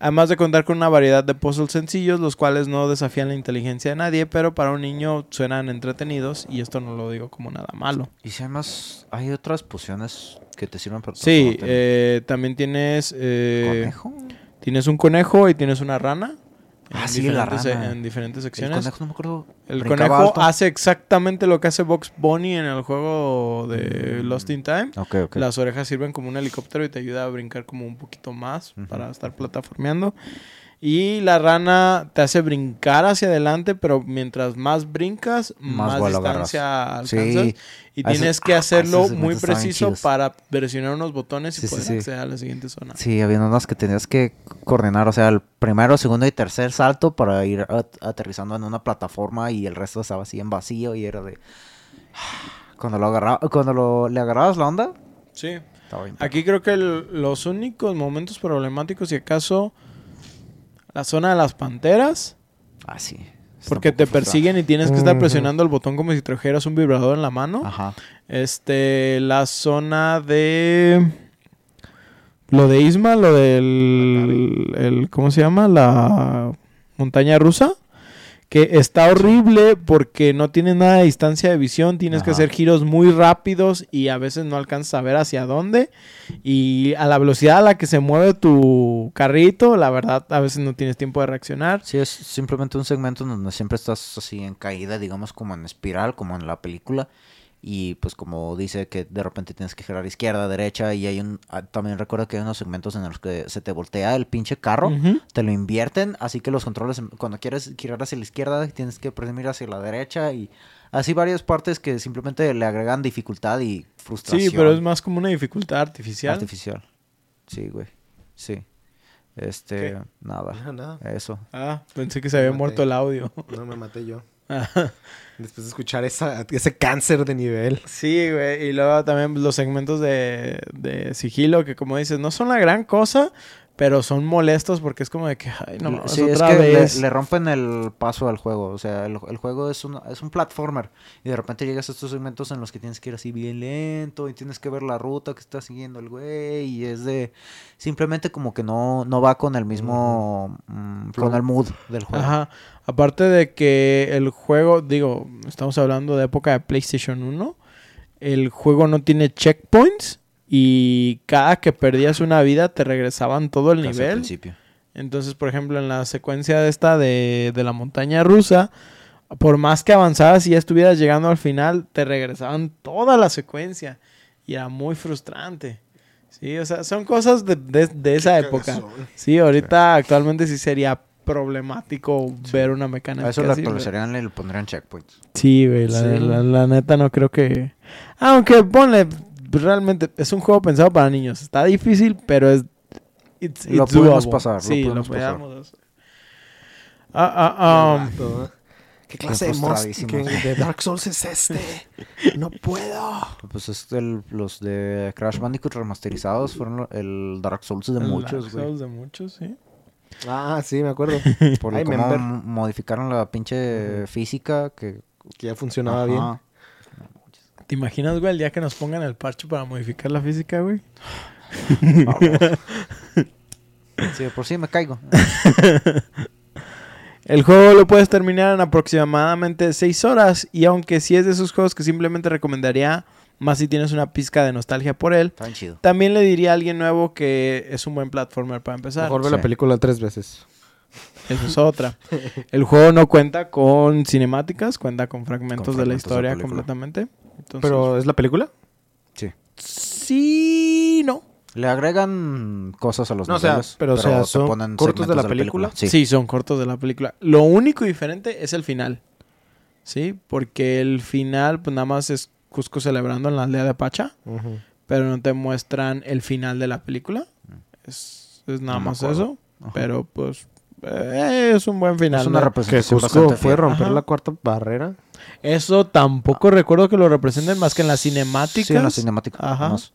Además de contar con una variedad de puzzles sencillos, los cuales no desafían la inteligencia de nadie, pero para un niño suenan entretenidos y esto no lo digo como nada malo. Y si además hay otras pociones que te sirven para... Sí, eh, también tienes... eh, ¿Conejo? Tienes un conejo y tienes una rana. Ah, sí, la rana. En diferentes El secciones. conejo, no me acuerdo. El conejo alto. hace exactamente lo que hace Box Bunny en el juego de Mm. Lost in Time. Ok, ok. Las orejas sirven como un helicóptero y te ayuda a brincar como un poquito más para estar plataformeando. Y la rana te hace brincar hacia adelante, pero mientras más brincas, Más distancia Sí. alcanzas. Y A ese- tienes que ah, hacerlo muy preciso para presionar unos botones y Sí, sí, poder sí. acceder a la siguiente zona. Sí, había unas que tenías que coordinar, o sea, el primero, segundo y tercer salto para ir at- aterrizando en una plataforma y el resto estaba así en vacío y era de... Cuando lo agarraba, cuando lo, le agarrabas la onda, Sí. Aquí creo que el- los únicos momentos problemáticos, si acaso, la zona de las panteras, Ah, sí. Está porque te persiguen y tienes que estar presionando el botón como si trajeras un vibrador en la mano. Ajá. Este, la zona de lo de Isma, lo del el, ¿cómo se llama? La montaña rusa. Que está horrible porque no tienes nada de distancia de visión, tienes que hacer giros muy rápidos y a veces no alcanzas a ver hacia dónde. Y a la velocidad a la que se mueve tu carrito, la verdad, a veces no tienes tiempo de reaccionar. Sí, es simplemente un segmento en donde siempre estás así en caída, digamos como en espiral, como en la película. Y pues como dice que de repente tienes que girar izquierda, derecha. Y hay un... ah, También recuerdo que hay unos segmentos en los que se te voltea el pinche carro. Te lo invierten, así que los controles, cuando quieres girar hacia la izquierda, tienes que presumir hacia la derecha. Y así varias partes que simplemente le agregan dificultad y frustración. Sí, pero es más como una dificultad artificial. Artificial. Sí, güey. Sí. Este, nada. Ah, nada. Eso. Ah, pensé que se había muerto el audio. No me maté yo. Después de escuchar ese cáncer de nivel. Sí, güey. Y luego también los segmentos de, de sigilo, que como dices, no son la gran cosa, pero son molestos porque es como de que, ay, no, sí, es otra que le- vez. Le, rompen el paso al juego. O sea, el, el juego es un, es un platformer. Y de repente llegas a estos segmentos en los que tienes que ir así bien lento. Y tienes que ver la ruta que está siguiendo el güey. Y es de. Simplemente como que no, no va con el mismo. mm, con el mood del juego. Ajá. Aparte de que el juego, digo, estamos hablando de época de PlayStation 1, el juego no tiene checkpoints y cada que perdías una vida te regresaban todo el Casi al nivel. principio. Entonces, por ejemplo, en la secuencia de esta de, de la montaña rusa, por más que avanzaras y ya estuvieras llegando al final, te regresaban toda la secuencia. Y era muy frustrante. Sí, o sea, son cosas de, de- de esa época. Sí, ahorita actualmente sí sería problemático ver una mecánica A eso pero- actualizarían y le pondrían checkpoints. Sí, güey, la, Sí. la- la neta no creo que... Aunque ponle, realmente es un juego pensado para niños. Está difícil, pero es... It's, Lo podemos doable. pasar, lo Sí, lo podemos pasar. hacer. Ah, ah, um, Todo. ¿Qué clase de, monst- frustradísimos. qué- de Dark Souls es este? No puedo. Pues es el- los de Crash Bandicoot remasterizados fueron el Dark Souls de El muchos, Dark güey. Souls de muchos, sí. Ah, sí, me acuerdo. Por cómo modificaron la pinche física que... Que ya funcionaba bien. ¿Te imaginas, güey, el día que nos pongan el parche para modificar la física, güey? Sí, de por sí me caigo. El juego lo puedes terminar en aproximadamente 6 horas y aunque sí es de esos juegos que simplemente recomendaría, más si tienes una pizca de nostalgia por él, bien chido. también le diría a alguien nuevo que es un buen platformer para empezar. Mejor ve Sí. la película tres veces. Eso es otra. El juego no cuenta con cinemáticas, cuenta con fragmentos, Con de la de historia completamente. Entonces, ¿Pero es la película? Sí. sí, no. Le agregan cosas a los No, o sea, pero, o sea, son ponen cortos de la película. Sí. Sí. son cortos de la película. Lo único diferente es el final. Sí, porque el final, pues nada más es Cusco celebrando en la aldea de Pacha, pero no te muestran el final de la película. Es, es nada No más eso. Ajá. Pero pues eh, es un buen final. Es una ¿no? Que representación Cusco fue romper Ajá. la cuarta barrera. Eso tampoco recuerdo que lo representen más que en las cinemáticas. Sí, en la cinemática. Ajá. más.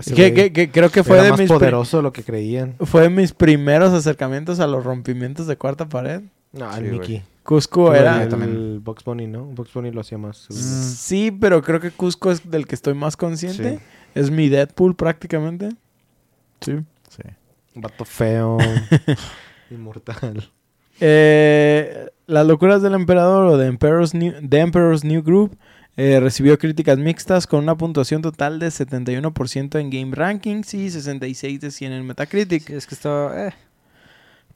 Ese Que, güey que- que creo que fue era de más mis poderoso de lo que creían. fue de mis primeros acercamientos a los rompimientos de cuarta pared. No, Sí, el. Mickey. Cusco Era era el, también. Box Bunny, ¿no? Box Bunny lo hacía más. Sí, pero creo que Cusco es del que estoy más consciente. Sí. Es mi Deadpool prácticamente. Sí. Sí. Vato feo. Inmortal. Eh, Las locuras del emperador o The Emperor's New, The Emperor's New Group eh, recibió críticas mixtas con una puntuación total de 71% en Game Rankings y 66 de 100 en Metacritic. Sí, es que está... Eh.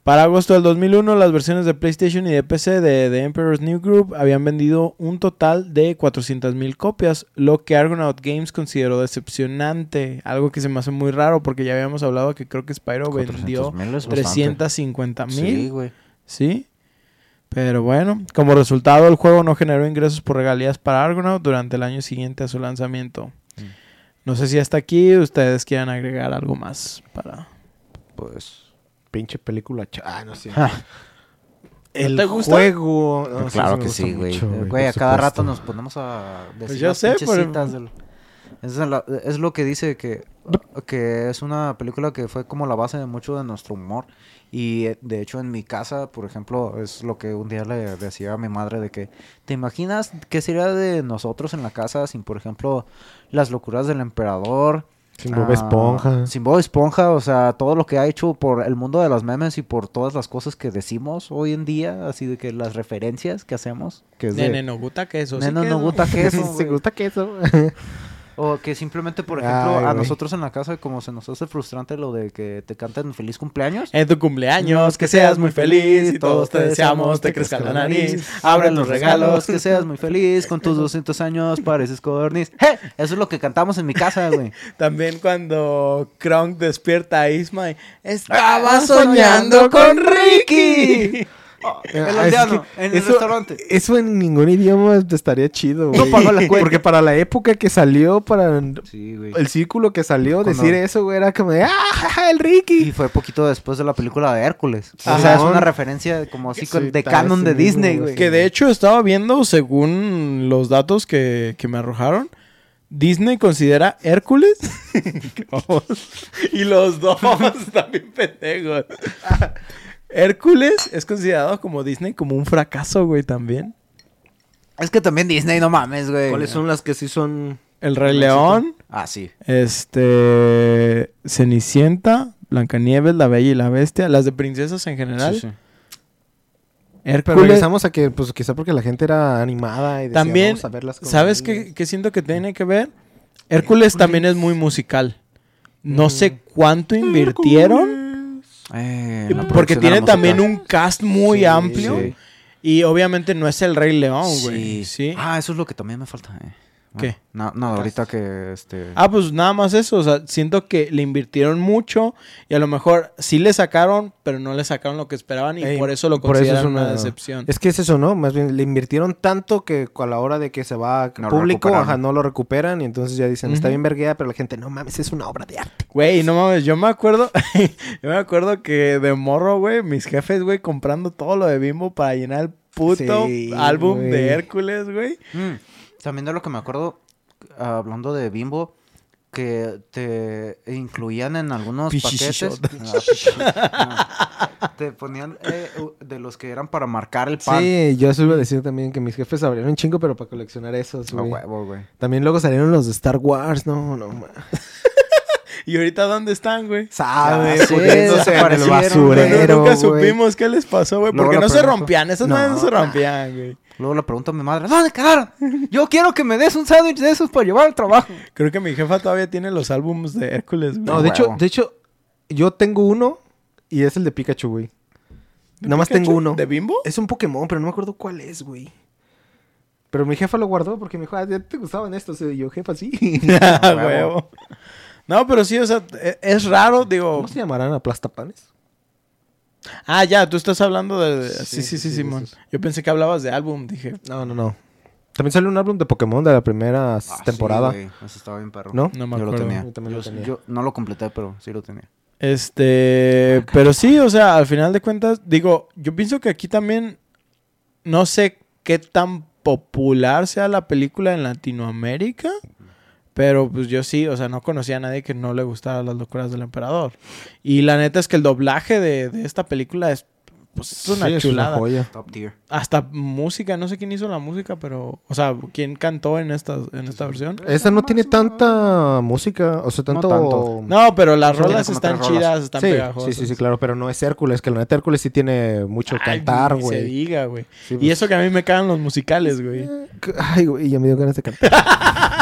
Para agosto del 2001, las versiones de PlayStation y de PC de The Emperor's New Group habían vendido un total de 400.000 copias, lo que Argonaut Games consideró decepcionante, algo que se me hace muy raro porque ya habíamos hablado que creo que Spyro vendió 400,000 es bastante. 350.000. Sí, güey. Sí. Pero bueno, como resultado el juego no generó ingresos por regalías para Argonaut durante el año siguiente a su lanzamiento. Mm. No sé si hasta aquí ustedes quieran agregar algo más para... Pues... Pinche película. Ah, no sé. El te gusta? juego. no, claro que sí, güey. Güey, a cada rato nos ponemos a decir Pues yo las sé, pinches pero- citas del- Es, la- es lo que dice que, que es una película que fue como la base de mucho de nuestro humor. Y de hecho en mi casa, por ejemplo, es lo que un día le decía a mi madre de que, ¿te imaginas qué sería de nosotros en la casa sin, por ejemplo, las locuras del emperador? Sin Bob Ah, Esponja. Sin Bob Esponja, o sea, todo lo que ha hecho por el mundo de los memes y por todas las cosas que decimos hoy en día, así de que las referencias que hacemos, que es de... Nene, no gusta queso. sí Nene, queso. no gusta queso, Se gusta queso. O que simplemente, por ejemplo, Ay, a nosotros en la casa, como se nos hace frustrante lo de que te canten feliz cumpleaños. En tu cumpleaños, que seas muy feliz y todos te deseamos, te crezca la nariz, abre los regalos. que seas muy feliz con tus 200 años, pareces codorniz. ¡Eh! Eso es lo que cantamos en mi casa, güey. También cuando Kronk despierta a Isma y, Ah, estaba soñando con Ricky. El Ah, es aldeano, que en el eso- restaurante. Eso en ningún idioma estaría chido, No güey. pagó la cuenta. Porque para la época que salió, para Sí, güey. el círculo que salió, Cuando- decir eso, güey, era como de ¡Ah, el Y Ricky! fue poquito después de la película de Hércules. O sea, es una referencia como así Sí, de canon de Disney, güey. güey. Que de hecho estaba viendo, según los datos que, que me arrojaron, Disney considera Hércules. y los dos también pendejos. Hércules es considerado como Disney como un fracaso, güey, también. Es que también Disney, no mames, güey. ¿Cuáles son las que sí son...? El Rey León, Ah, sí. este Cenicienta, Blancanieves, La Bella y la Bestia, las de princesas en general. Sí, sí. Pero Hércules. regresamos a que, pues, quizá porque la gente era animada y decía, También, "Vamos a verlas con ¿sabes niños". qué, qué siento que tiene que ver? Hércules también es muy musical. No sé cuánto invirtieron. Eh, porque tiene también un cast muy Sí, amplio. sí. Y obviamente no es el Rey León, güey. Sí. Ah, eso es lo que también me falta. eh. ¿Qué? No, no, ahorita que este. Ah, pues nada más eso. O sea, siento que le invirtieron mucho y a lo mejor sí le sacaron, pero no le sacaron lo que esperaban y Ey, por eso lo por eso es consideran una, una- decepción. Es que es eso, ¿no? Más bien le invirtieron tanto que a la hora de que se va No público, ajá, no lo recuperan y entonces ya dicen, está bien vergueada, pero la gente, no mames, es una obra de arte. Güey, no mames, yo me acuerdo, yo me acuerdo que de morro, güey, mis jefes, güey, comprando todo lo de Bimbo para llenar el puto Sí, álbum de Hércules, güey. Mm, También de lo que me acuerdo, ah, hablando de Bimbo, que te incluían en algunos paquetes. Ah. No. te ponían eh, de los que eran para marcar el pan. Sí, yo a decir también que mis jefes abrieron un chingo, pero para coleccionar esos, güey. huevo, güey. También luego salieron los de Star Wars, no, no, ma. ¿Y ahorita dónde están, güey? Sabe, poniéndose en el basurero, nunca supimos qué les pasó, güey. Porque no se rompían. Esas No. madres no se rompían, güey. Luego le pregunto a mi madre, ¿dónde quedaron? Yo quiero que me des un sándwich de esos para llevar al trabajo. Creo que mi jefa todavía tiene los álbumes de Hércules, güey. No, de hecho, de hecho, yo tengo uno y es el de Pikachu, güey. ¿De Nada más tengo uno. ¿De Bimbo? Es un Pokémon, pero no me acuerdo cuál es, güey. Pero mi jefa lo guardó porque me dijo, ah, ¿ya te gustaban estos? Y yo, jefa, sí. Ah, huevo. No, pero sí, o sea, e- es raro, digo. ¿Cómo se llamarán aplastapanes? Ah, ya, tú estás hablando de. Sí, Sí, sí, sí, sí, sí, Simón. Yo pensé que hablabas de álbum, dije. No, no, no. También salió un álbum de Pokémon de la primera Ah, sí, temporada. güey, Eso estaba bien perro. ¿No? No me Yo lo tenía. Yo también lo Yo- tenía. yo no lo completé, pero sí lo tenía. Este, pero sí, o sea, al final de cuentas, digo, yo pienso que aquí también no sé qué tan popular sea la película en Latinoamérica, pero pues yo sí, o sea, no conocía a nadie que no le gustara las locuras del emperador. Y la neta es que el doblaje de, de esta película es, pues, es una Sí, es joya. Top tier. Hasta música, no sé quién hizo la música, pero, o sea, quién cantó en esta, en esta versión. Esta no tiene tanta música, o sea, No tanto... No, pero las rolas están rolas. chidas, están sí, pegajosas. sí, sí, sí, claro, pero no es Hércules, que la neta Hércules sí tiene mucho Ay, cantar, ni Se güey. diga, güey. Sí, Y pues, eso que a mí me cagan los musicales, güey. Ay, güey, ya me dio ganas de cantar.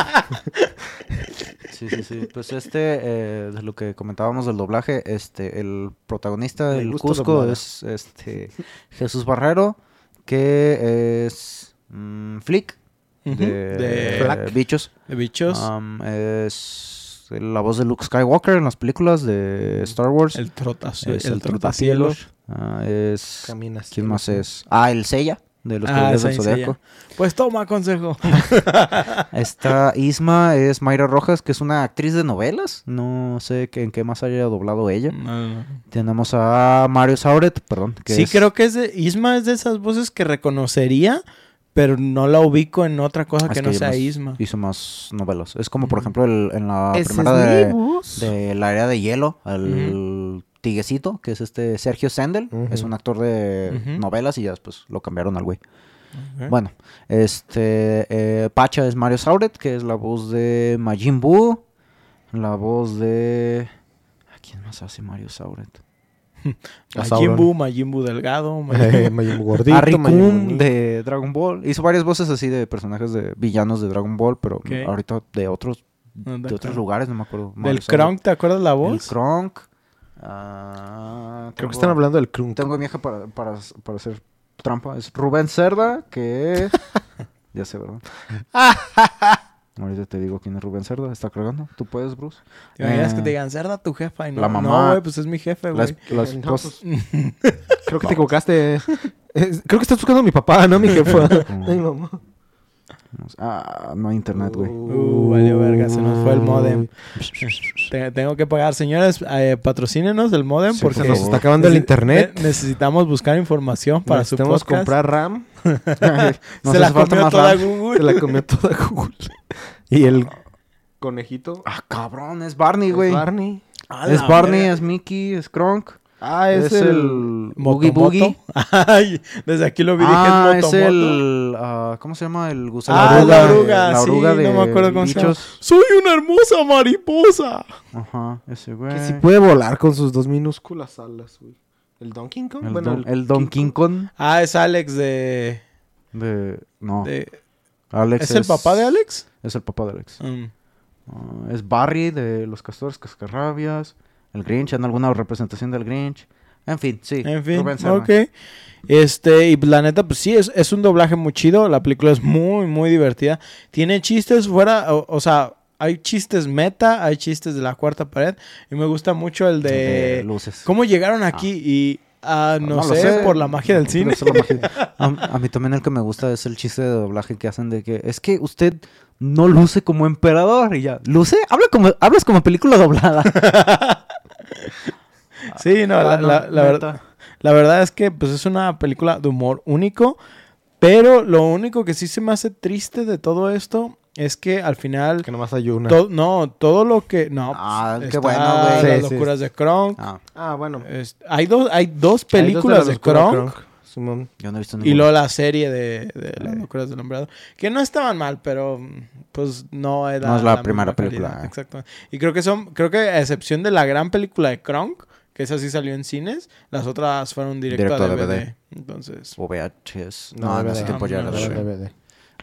Sí, sí, sí. Pues este, eh, de lo que comentábamos del doblaje, este, el protagonista Me del Cusco es este Jesús Barrero, que es mm, Flick de. Bichos. de bichos. Am, es la voz de Luke Skywalker en las películas de Star Wars. el trotacielo. es el trotacielos. Trotacielos. Ah, es. ¿Quién más es? Ah, el Seiya de los Ah, esa Zodiaco. Pues toma consejo. Está Isma, es Mayra Rojas, que es una actriz de novelas. No sé en qué más haya doblado ella. No, no. Tenemos a Mario Sauret, perdón. que Sí, es- creo que es de. Isma es de esas voces que reconocería, pero no la ubico en otra cosa es que no sea más- Isma. Hizo más novelas. Es como, por Ujú. ejemplo, el- en la primera de La Era de Hielo, el tiguecito, que es este Sergio Sendel. Ujú. Es un actor de novelas y ya después lo cambiaron al güey. Bueno, este eh, Pacha es Mario Sauret, que es la voz de Majin Buu, la voz de ¿a quién más hace Mario Sauret? Majin. Buu, Majin Buu delgado. Majin- Buu gordito, a Majin Buu Rikun ni- de Dragon Ball. Hizo varias voces así de personajes de villanos de Dragon Ball, pero ahorita de otros No, de de otros lugares, no me acuerdo. Mario Del Sauret. Kronk, ¿te acuerdas la El voz? Kronk. Ah, Creo tengo- que están hablando del Krunk. Tengo vieja para, para, para hacer trampa. Es Rubén Cerda, que... ya sé, ¿verdad? Ahorita te digo quién es Rubén Cerda. ¿Está cargando? ¿Tú puedes, Bruce? ¿Te imaginas Eh, que te digan, cerda tu jefa? Y no, la no, mamá- güey, pues es mi jefe, güey. es- la No, esposa- Creo que te equivocaste. Creo que estás buscando a mi papá, no a mi jefa. Ay, mamá. Ah, no hay internet, güey. Uh, valió verga, se nos fue el modem. Te- tengo que pagar. Señores, eh, patrocínenos el modem Sí, porque se nos está acabando el internet. ne- necesitamos buscar información para su Necesitamos podcast. comprar RAM. No se la falta comió más toda RAM. Google. Se la comió toda Google. Y el conejito. Ah, cabrón, es Barney, güey. Es Barney. Es Barney, es Mickey, es Kronk. Ah, Es, el, Boogie. Boogie. Ay, desde aquí lo vi. Ah, dije, es Motomoto. el... ah, ¿Cómo se llama? El gusano. Ah, la la oruga. La sí, oruga no de me acuerdo cómo se llama. Soy una hermosa mariposa. Ajá, ese güey. Que si puede volar con sus dos minúsculas alas, güey. ¿El Donkey Kong? El, Bueno, don, el Don King Kong Ah, es Alex de... de... No, de- Alex ¿Es el papá de Alex? Es el papá de Alex. Mm. Ah, es Barry de Los Castores Cascarrabias. El Grinch, en alguna representación del Grinch. En fin, sí. En fin, ok. Este, y la neta, pues sí, es, es un doblaje muy chido. La película es muy, muy divertida. Tiene chistes fuera, o, o sea, hay chistes meta, hay chistes de la cuarta pared. Y me gusta mucho el de... Luces. ¿Cómo llegaron aquí? Y... ah, no, sé, por la magia del cine. magia. A, a mí también el que me gusta es el chiste de doblaje que hacen de que es que usted no luce como emperador y ya. ¿Luce? Habla como, hablas como película doblada. Sí, no, la, no, la- la neta. verdad, la verdad es que pues es una película de humor único. Pero lo único que sí se me hace triste de todo esto es que al final... Que nomás hay una. to- no, todo lo que... No, Ah, pues, qué está bueno, güey. Las Sí, sí. locuras de Kronk. Ah, Ah, bueno. es- hay, dos, hay dos Hay dos películas la de, locura Kronk. Simón. yo no he visto Y ninguna. luego la serie de, de las locuras del emperador. Que no estaban mal, pero pues no era No es la primera calidad. película, eh. Exacto. Y creo que son, creo que a excepción de la gran película de Kronk, que esa sí salió en cines, las otras fueron directo, Directo a DVD. DVD. Entonces, O VHS. No, No, ese tiempo ya era DVD.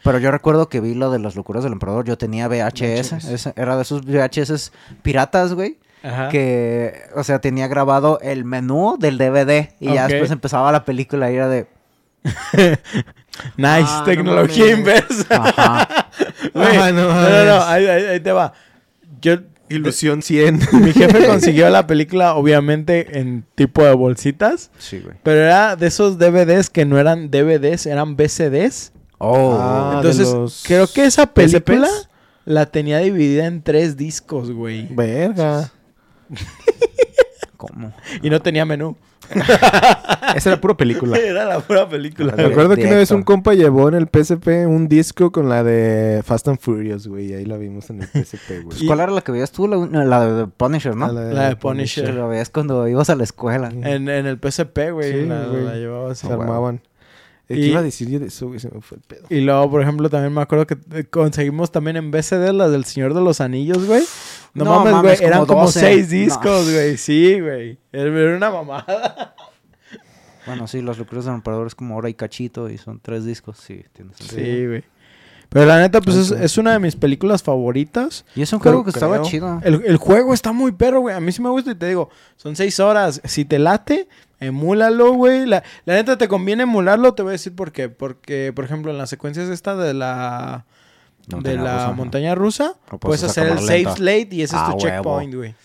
Pero yo recuerdo que vi lo de las locuras del emperador. Yo tenía VHS. Era de esos VHS piratas, güey. Ajá. Que, o sea, tenía grabado el menú del DVD. Y ya después empezaba la película y era de. Nice, Ah, no tecnología inversa. Ajá. Güey, Ah, no no, no, ahí, ahí- ahí te va. Yo, Ilusión 100. mi jefe consiguió la película, obviamente, en tipo de bolsitas. Sí, güey. Pero era de esos DVDs que no eran DVDs, eran VCDs. Oh. Ah, Entonces, los creo que esa película PSPs. la tenía dividida en tres discos, güey. Verga. ¿Cómo? Y no tenía menú. Esa era pura película. Era la pura película. Me acuerdo que una vez un compa llevó en el PSP un disco con la de Fast and Furious, güey. Y ahí la vimos en el PSP, güey. Y- ¿Cuál era la que veías tú? La, no, la de Punisher, ¿no? Ah, La de Punisher. Que la veías cuando ibas a la escuela. En, en el PSP, güey. Sí, la, güey. la llevaba así. Se armaban. Eh, ¿Qué Y- iba a decir yo de eso, güey? Se me fue el pedo. Y luego, por ejemplo, también me acuerdo que conseguimos también en VCD las del Señor de los Anillos, güey. No, No mames, güey. Eran como como 12. seis No. discos, güey. Sí, güey. Era una mamada. Bueno, sí, Las locuras del emperador es como hora y cachito y son tres discos. Sí, tiene sentido. Sí, güey. Pero la neta, pues es, una de mis películas favoritas. Y es un juego que estaba chido. El, el juego está muy perro, güey. A mí sí me gusta y te digo, son seis horas. Si te late, emúlalo, güey. La, la neta te conviene emularlo, te voy a decir por qué. Porque, por ejemplo, en las secuencias esta de la, de Montaña la rusa. montaña rusa, puedes puedes hacer el save slate y ese es Ah, tu huevo. checkpoint, güey.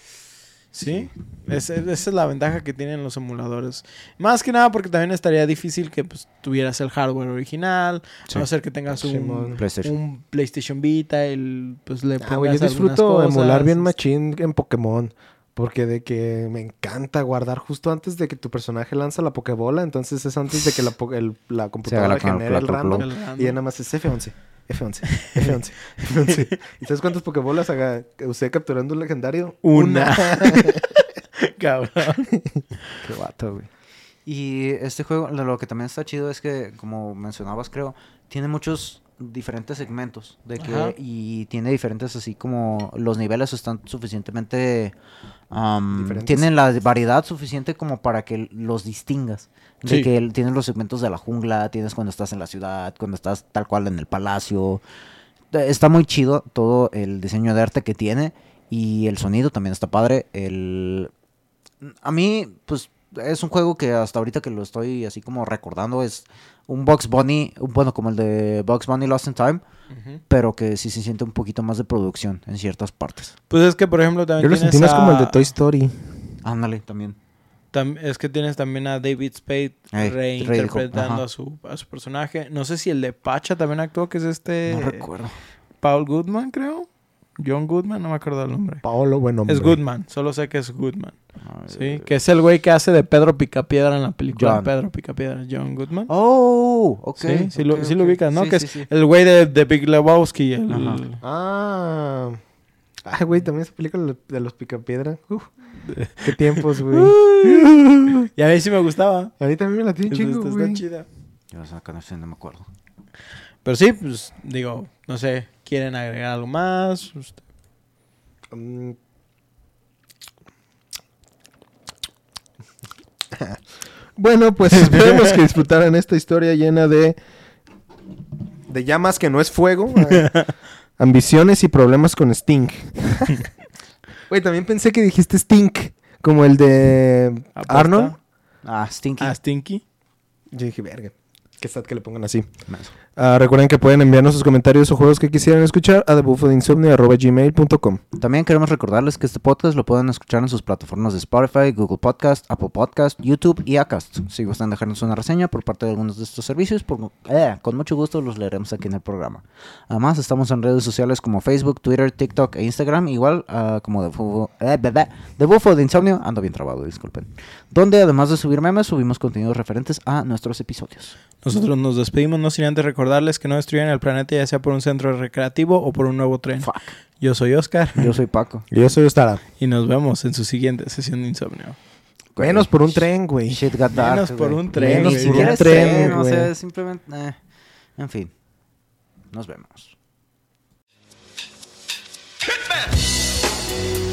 ¿Sí? Esa es la ventaja que tienen los emuladores. Más que nada porque también estaría difícil que pues, tuvieras el hardware original. Sí. A no ser que tengas un. PlayStation. un PlayStation Vita, el, pues le Ah, güey, yo disfruto algunas emular bien machín en Pokémon. Porque de que me encanta guardar justo antes de que tu personaje lanza la Pokébola. Entonces es antes de que la, po- el- la computadora la genere el random. El random. Y ya nada más es F11, F11, F11, F11. ¿Y sabes cuántas Pokébolas haga- usé capturando un legendario? Una. Cabrón. Qué vato, güey. Y este juego, lo, lo que también está chido es que, como mencionabas, creo, tiene muchos diferentes segmentos de que Ajá. y tiene diferentes así como los niveles están suficientemente tienen la variedad suficiente como para que los distingas. De Sí. que tienes los segmentos de la jungla tienes cuando estás en la ciudad cuando estás tal cual en el palacio. Eh, está muy chido todo el diseño de arte que tiene y el sonido también está padre. El a mí, pues, es un juego que hasta ahorita que lo estoy así como recordando es un Box Bunny, un- bueno, como el de Box Bunny Lost in Time, pero que sí se siente un poquito más de producción en ciertas partes. Pues es que, por ejemplo, también Yo lo sentí más como el de Toy Story. Ándale, también. tam- es que tienes también a David Spade Ey, reinterpretando a su, a su personaje. No sé si el de Pacha también actuó, que es este... No recuerdo. Paul Goodman, creo. John Goodman, no me acuerdo el nombre. Paolo, bueno. Es. Goodman, solo sé que es Goodman. Ay, Sí, que es el güey que hace de Pedro Picapiedra en la película John. Pedro Picapiedra, John Goodman. Oh, ok. sí, sí, lo, sí lo ubicas, ¿no? Sí, que sí, es sí. el güey de, de Big Lebowski. El... Ah. Ay, güey, también esa película de los Picapiedra. Uf, qué tiempos, güey. y a mí sí me gustaba. A mí también me la tiene Está- chingo, está- está güey. chida. Yo esa canción no me acuerdo. Pero sí, pues digo, no sé, ¿quieren agregar algo más? Usted- Mm. bueno, pues esperemos que disfrutaran esta historia llena de de llamas que no es fuego, ambiciones y problemas con Stink. Güey, también pensé que dijiste Stink, como el de Aposta. Arnold. Ah, Stinky. A Stinky. Yo dije, verga, qué sad que le pongan así. Menso. Ah, recuerden que pueden enviarnos sus comentarios o juegos que quisieran escuchar a thebufodeinsomnio.gmail.com También queremos recordarles que este podcast lo pueden escuchar en sus plataformas de Spotify, Google Podcast, Apple Podcast, YouTube y Acast. Si gustan dejarnos una reseña por parte de algunos de estos servicios, por- eh, con mucho gusto los leeremos aquí en el programa. Además, estamos en redes sociales como Facebook, Twitter, TikTok e Instagram, igual ah, como de Bufo, eh, bla, de Insomnio, ando bien trabado, disculpen. Donde además de subir memes, subimos contenidos referentes a nuestros episodios. Nosotros nos despedimos, no sin antes recordarles que no destruyan el planeta ya sea por un centro recreativo o por un nuevo tren. Fuck. Yo soy Oscar Yo soy Paco. Y yo soy Ostara. y nos vemos en su siguiente sesión de insomnio. Menos por un tren, güey. Shit got dark, Menos por güey. un tren, güey. siquiera Un tren, tren, o güey. sea, simplemente... eh, En fin. Nos vemos. Hitman!